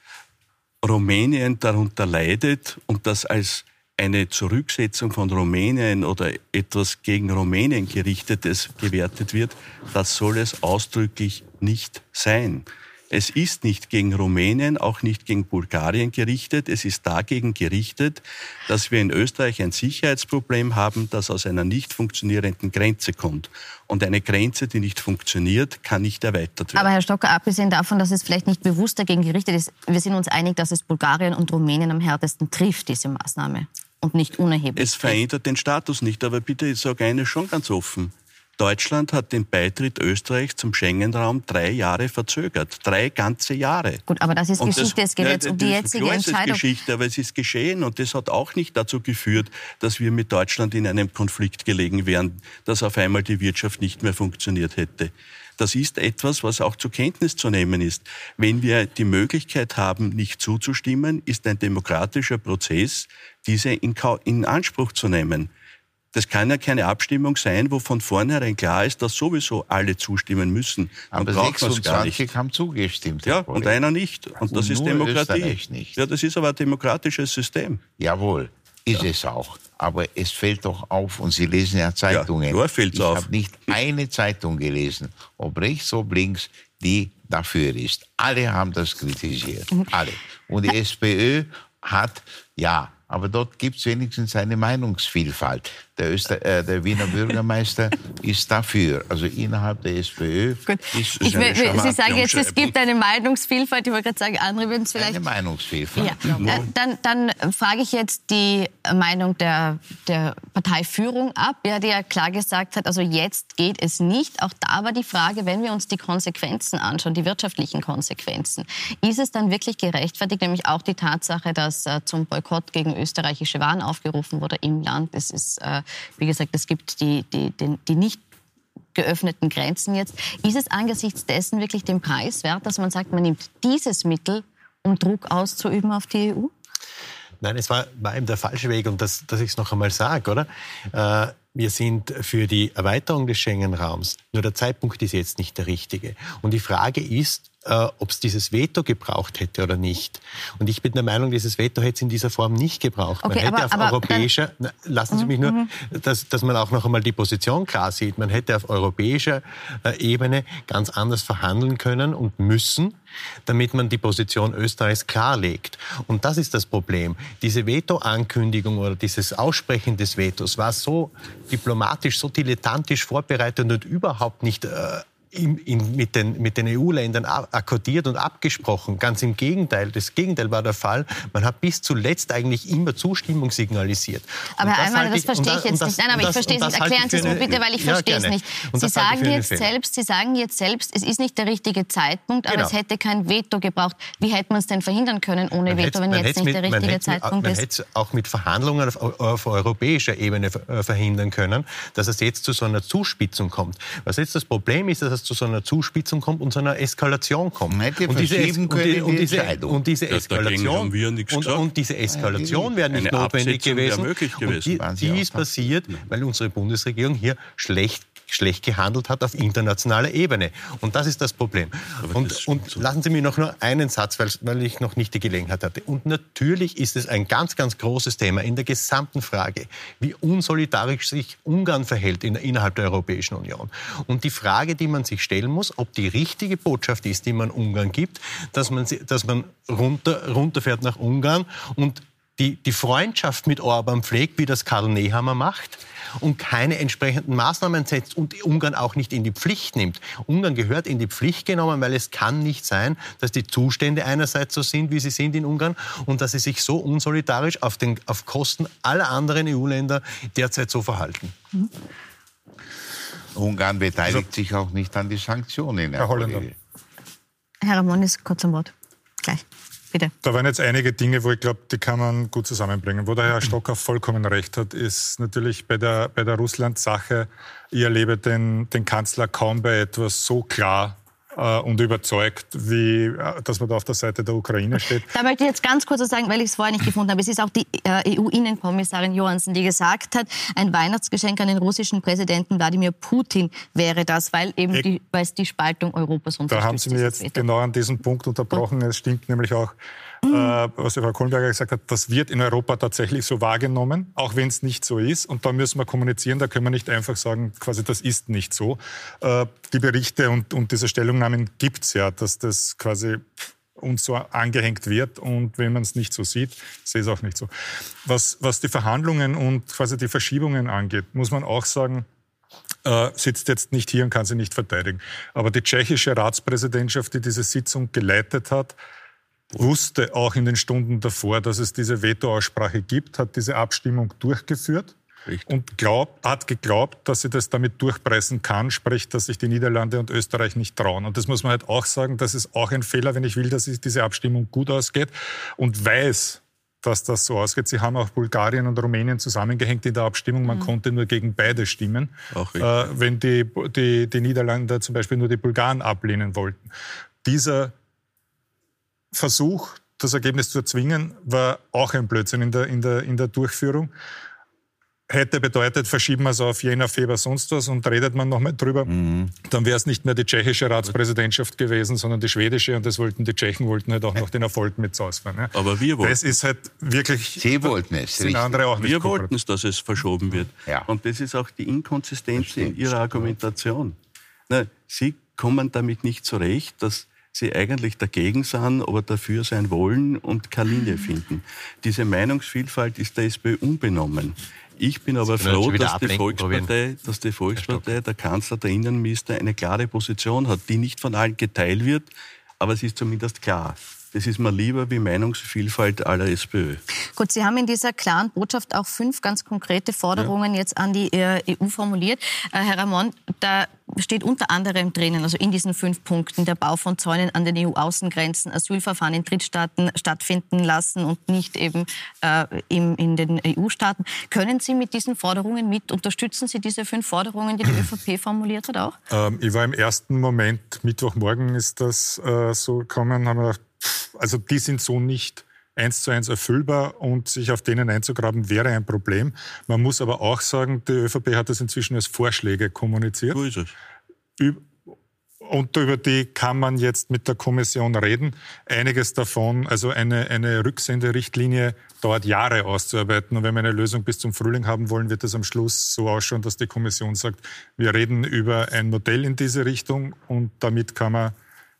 Speaker 8: Rumänien darunter leidet und das als eine Zurücksetzung von Rumänien oder etwas gegen Rumänien gerichtetes gewertet wird, das soll es ausdrücklich nicht sein. Es ist nicht gegen Rumänien, auch nicht gegen Bulgarien gerichtet. Es ist dagegen gerichtet, dass wir in Österreich ein Sicherheitsproblem haben, das aus einer nicht funktionierenden Grenze kommt. Und eine Grenze, die nicht funktioniert, kann nicht erweitert werden.
Speaker 1: Aber Herr Stocker, abgesehen davon, dass es vielleicht nicht bewusst dagegen gerichtet ist, wir sind uns einig, dass es Bulgarien und Rumänien am härtesten trifft, diese Maßnahme. Und nicht unerheblich.
Speaker 8: Es verändert den Status nicht. Aber bitte, ich sage eines schon ganz offen. Deutschland hat den Beitritt Österreichs zum Schengen-Raum drei Jahre verzögert. Drei ganze Jahre.
Speaker 1: Gut, aber das ist und Geschichte. es geht jetzt um die jetzige klar, Entscheidung.
Speaker 8: Das ist Geschichte, aber es ist geschehen und das hat auch nicht dazu geführt, dass wir mit Deutschland in einem Konflikt gelegen wären, dass auf einmal die Wirtschaft nicht mehr funktioniert hätte. Das ist etwas, was auch zur Kenntnis zu nehmen ist. Wenn wir die Möglichkeit haben, nicht zuzustimmen, ist ein demokratischer Prozess, diese in, in Anspruch zu nehmen. Das kann ja keine Abstimmung sein, wo von vornherein klar ist, dass sowieso alle zustimmen müssen.
Speaker 10: Dann aber 26 haben zugestimmt.
Speaker 8: Ja, und einer nicht. Und, und das ist Demokratie. Nicht. Ja, das ist aber ein demokratisches System.
Speaker 10: Jawohl, ist ja. es auch. Aber es fällt doch auf, und Sie lesen ja Zeitungen.
Speaker 8: Ja, fällt's
Speaker 10: ich
Speaker 8: habe
Speaker 10: nicht eine Zeitung gelesen, ob rechts, ob links, die dafür ist. Alle haben das kritisiert. (laughs) Alle. Und die SPÖ hat, ja, aber dort gibt es wenigstens eine Meinungsvielfalt. Der, Öster, äh, der Wiener Bürgermeister ist dafür, also innerhalb der SPÖ.
Speaker 1: Gut. Ist ich will, Sie sagen jetzt, es gibt eine Meinungsvielfalt. Ich wollte gerade sagen, andere würden es vielleicht.
Speaker 10: Eine Meinungsvielfalt.
Speaker 1: Ja. ja. Äh, dann, dann frage ich jetzt die Meinung der, der Parteiführung ab, ja, die ja klar gesagt hat, also jetzt geht es nicht. Auch da war die Frage, wenn wir uns die Konsequenzen anschauen, die wirtschaftlichen Konsequenzen, ist es dann wirklich gerechtfertigt, nämlich auch die Tatsache, dass äh, zum Boykott gegen österreichische Waren aufgerufen wurde im Land. Es ist, äh, wie gesagt, es gibt die, die, die, die nicht geöffneten Grenzen jetzt. Ist es angesichts dessen wirklich den Preis wert, dass man sagt, man nimmt dieses Mittel, um Druck auszuüben auf die EU?
Speaker 11: Nein, es war, war eben der falsche Weg und das, dass ich es noch einmal sage, oder? Äh, wir sind für die Erweiterung des Schengen-Raums, nur der Zeitpunkt ist jetzt nicht der richtige. Und die Frage ist, äh, ob es dieses Veto gebraucht hätte oder nicht. Und ich bin der Meinung, dieses Veto hätte es in dieser Form nicht gebraucht. Okay, man hätte aber, auf europäischer, na, lassen Sie mich nur, mhm. dass, dass man auch noch einmal die Position klar sieht. Man hätte auf europäischer äh, Ebene ganz anders verhandeln können und müssen, damit man die Position Österreichs klarlegt. Und das ist das Problem. Diese Veto-Ankündigung oder dieses Aussprechen des Vetos war so diplomatisch, so dilettantisch vorbereitet und überhaupt nicht äh, in, in, mit den, mit den EU-Ländern akkordiert und abgesprochen. Ganz im Gegenteil. Das Gegenteil war der Fall. Man hat bis zuletzt eigentlich immer Zustimmung signalisiert.
Speaker 1: Aber Herr Einmal, das verstehe ich jetzt nicht. Nein, aber ich verstehe es nicht. Erklären Sie es mir bitte, weil ich verstehe es nicht. Sie sagen, jetzt selbst, Sie sagen jetzt selbst, es ist nicht der richtige Zeitpunkt, aber genau. es hätte kein Veto gebraucht. Wie hätte man es denn verhindern können ohne Veto, wenn jetzt nicht der richtige Zeitpunkt ist?
Speaker 11: Man hätte es auch mit Verhandlungen auf, europäischer Ebene verhindern können, dass es jetzt zu so einer Zuspitzung kommt. Was jetzt das Problem ist, dass es zu so einer Zuspitzung kommt und zu einer Eskalation kommt.
Speaker 10: Nein, die
Speaker 11: und, diese Es und, die, und, diese, und diese
Speaker 8: Ja,
Speaker 11: Eskalation
Speaker 8: haben wir nichts
Speaker 11: und, und diese Eskalation wäre nicht
Speaker 8: Eine
Speaker 11: notwendig gewesen.
Speaker 8: möglich gewesen.
Speaker 11: Und die, die ist passiert, weil unsere Bundesregierung hier schlecht schlecht gehandelt hat auf internationaler Ebene. Und das ist das Problem. Und, und lassen Sie mir noch nur einen Satz, weil, weil ich noch nicht die Gelegenheit hatte. Und natürlich ist es ein ganz, ganz großes Thema in der gesamten Frage, wie unsolidarisch sich Ungarn verhält in, innerhalb der Europäischen Union. Und die Frage, die man sich stellen muss, ob die richtige Botschaft ist, die man Ungarn gibt, dass man, dass man runter, runterfährt nach Ungarn und die, die Freundschaft mit Orban pflegt, wie das Karl Nehammer macht, und keine entsprechenden Maßnahmen setzt und Ungarn auch nicht in die Pflicht nimmt. Ungarn gehört in die Pflicht genommen, weil es kann nicht sein, dass die Zustände einerseits so sind, wie sie sind in Ungarn und dass sie sich so unsolidarisch auf, den, auf Kosten aller anderen EU-Länder derzeit so verhalten.
Speaker 10: Ungarn beteiligt sich auch nicht an die Sanktionen.
Speaker 9: Herr Holländer.
Speaker 10: Kollege.
Speaker 1: Herr Ramon ist kurz am Wort. Gleich. Bitte.
Speaker 9: Da waren jetzt einige Dinge, wo ich glaube, die kann man gut zusammenbringen. Wo der Herr Stocker (clears throat) vollkommen recht hat, ist natürlich bei der, bei der Russland-Sache, ich erlebe den, den Kanzler kaum bei etwas so klar und überzeugt, wie äh, dass man da auf der Seite der Ukraine steht.
Speaker 1: Da möchte ich jetzt ganz kurz was sagen, weil ich es vorher nicht gefunden habe. Es ist auch die äh, EU-Innenkommissarin Johansson, die gesagt hat, ein Weihnachtsgeschenk an den russischen Präsidenten Wladimir Putin wäre das, weil eben
Speaker 9: Ich-
Speaker 1: die, weil es die Spaltung Europas
Speaker 9: Da
Speaker 1: unterstützt.
Speaker 9: haben Sie mir jetzt genau an diesem Punkt unterbrochen. Es stimmt nämlich auch, äh, was Frau Kohlenberger gesagt hat, das wird in Europa tatsächlich so wahrgenommen, auch wenn es nicht so ist. Und da müssen wir kommunizieren, da können wir nicht einfach sagen, quasi das ist nicht so. Äh, die Berichte und, und diese Stellungnahmen gibt es ja, dass das quasi uns so angehängt wird und wenn man es nicht so sieht, sehe ich es auch nicht so. Was, was die Verhandlungen und quasi die Verschiebungen angeht, muss man auch sagen, äh, sitzt jetzt nicht hier und kann sie nicht verteidigen. Aber die tschechische Ratspräsidentschaft, die diese Sitzung geleitet hat, wusste auch in den Stunden davor, dass es diese Veto-Aussprache gibt, hat diese Abstimmung durchgeführt und glaubt, hat geglaubt, dass sie das damit durchpressen kann, sprich, dass sich die Niederlande und Österreich nicht trauen. Und das muss man halt auch sagen, das ist auch ein Fehler, wenn ich will, dass es- diese Abstimmung gut ausgeht und weiß, dass das so ausgeht. Sie haben auch Bulgarien und Rumänien zusammengehängt in der Abstimmung. Man konnte nur gegen beide stimmen, äh,
Speaker 8: richtig.
Speaker 9: wenn die, die, die Niederlande zum Beispiel nur die Bulgaren ablehnen wollten. Dieser Versuch, das Ergebnis zu erzwingen, war auch ein Blödsinn in der, in der, in der Durchführung. Hätte bedeutet, verschieben wir es auf Jänner, Februar, sonst was und redet man nochmal drüber, dann wäre es nicht mehr die tschechische Ratspräsidentschaft gewesen, sondern die schwedische und das wollten die Tschechen wollten halt auch noch den Erfolg mit ausfahren. Ja.
Speaker 8: Aber wir wollten
Speaker 9: Das ist halt wirklich.
Speaker 10: Sie wollten es,
Speaker 9: Sind
Speaker 10: richtig.
Speaker 9: andere auch nicht
Speaker 8: Wir wollten es, dass es verschoben wird.
Speaker 10: Ja.
Speaker 8: Und das ist auch die Inkonsistenz in Ihrer Argumentation. Na, Sie kommen damit nicht zurecht, dass Sie eigentlich dagegen sind, aber dafür sein wollen und keine Linie finden. Diese Meinungsvielfalt ist der SPÖ unbenommen. Ich bin aber froh, dass die, Volkspartei, dass die Volkspartei, der Kanzler, der Innenminister eine klare Position hat, die nicht von allen geteilt wird, aber es ist zumindest klar. Das ist mir lieber wie Meinungsvielfalt aller SPÖ.
Speaker 1: Gut, Sie haben in dieser klaren Botschaft auch fünf ganz konkrete Forderungen jetzt an die äh, EU formuliert. Äh, Herr Ramon, da steht unter anderem drinnen, also in diesen fünf Punkten, der Bau von Zäunen an den EU-Außengrenzen, Asylverfahren in Drittstaaten stattfinden lassen und nicht eben äh, im, in den EU-Staaten. Können Sie mit diesen Forderungen mit, unterstützen Sie diese fünf Forderungen, die die (clears throat) ÖVP formuliert hat auch?
Speaker 9: Ähm, ich war im ersten Moment, Mittwochmorgen ist das äh, so gekommen, haben wir gedacht, also die sind so nicht eins zu eins erfüllbar und sich auf denen einzugraben wäre ein Problem. Man muss aber auch sagen, die ÖVP hat das inzwischen als Vorschläge kommuniziert.
Speaker 8: So ist es.
Speaker 9: Und über die kann man jetzt mit der Kommission reden. Einiges davon, also eine, eine Rücksenderichtlinie dauert Jahre auszuarbeiten. Und wenn wir eine Lösung bis zum Frühling haben wollen, wird es am Schluss so ausschauen, dass die Kommission sagt, wir reden über ein Modell in diese Richtung und damit kann man,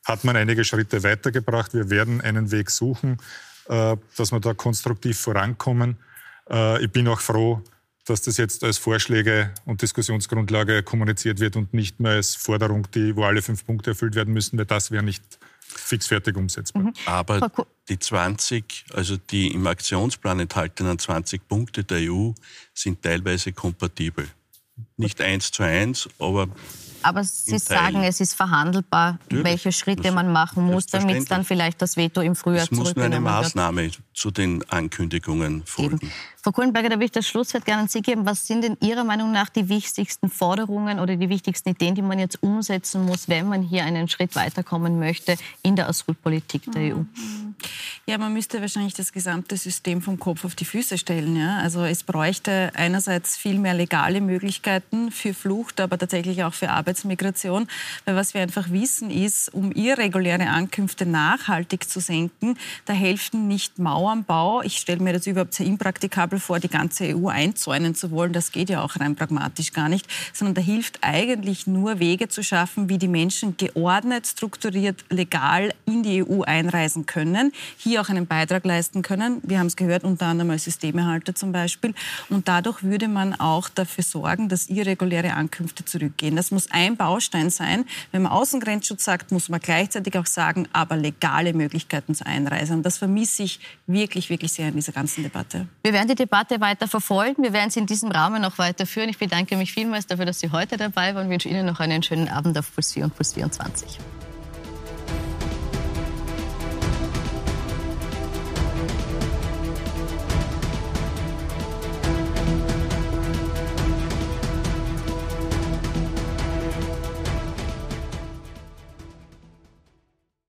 Speaker 9: hat man einige Schritte weitergebracht. Wir werden einen Weg suchen, äh, dass wir da konstruktiv vorankommen. Äh, Ich bin auch froh, dass das jetzt als Vorschläge und Diskussionsgrundlage kommuniziert wird und nicht mehr als Forderung, die, wo alle fünf Punkte erfüllt werden müssen, weil das wäre nicht fixfertig umsetzbar.
Speaker 8: Aber die 20, also die im Aktionsplan enthaltenen 20 Punkte der EU sind teilweise kompatibel. Nicht eins zu eins, aber
Speaker 1: aber Sie sagen, es ist verhandelbar, Natürlich. welche Schritte man machen muss, damit dann vielleicht das Veto im Frühjahr
Speaker 8: Es muss nur eine Maßnahme wird. Zu den Ankündigungen folgen. Eben.
Speaker 1: Frau Kohlenberger, da will ich das Schlusswort gerne an Sie geben. Was sind denn Ihrer Meinung nach die wichtigsten Forderungen oder die wichtigsten Ideen, die man jetzt umsetzen muss, wenn man hier einen Schritt weiterkommen möchte in der Asylpolitik der EU?
Speaker 12: Ja, man müsste wahrscheinlich das gesamte System vom Kopf auf die Füße stellen. Ja? Also es bräuchte einerseits viel mehr legale Möglichkeiten für Flucht, aber tatsächlich auch für Arbeitsmigration. Weil was wir einfach wissen ist, um irreguläre Ankünfte nachhaltig zu senken, da helfen nicht Mauernbau. Ich stelle mir das überhaupt sehr impraktikabel vor, die ganze EU einzäunen zu wollen. Das geht ja auch rein pragmatisch gar nicht, sondern da hilft eigentlich nur Wege zu schaffen, wie die Menschen geordnet, strukturiert, legal in die EU einreisen können, hier auch einen Beitrag leisten können. Wir haben es gehört, unter anderem als Systemerhalter zum Beispiel. Und dadurch würde man auch dafür sorgen, dass irreguläre Ankünfte zurückgehen. Das muss ein Baustein sein. Wenn man Außengrenzschutz sagt, muss man gleichzeitig auch sagen, aber legale Möglichkeiten zur Einreise. Und das vermisse ich wirklich, wirklich sehr in dieser ganzen Debatte.
Speaker 1: Wir werden die Debatte weiter verfolgen. Wir werden sie in diesem Rahmen noch weiterführen. Ich bedanke mich vielmals dafür, dass Sie heute dabei waren. Ich wünsche Ihnen noch einen schönen Abend auf Puls 4 und Puls 24.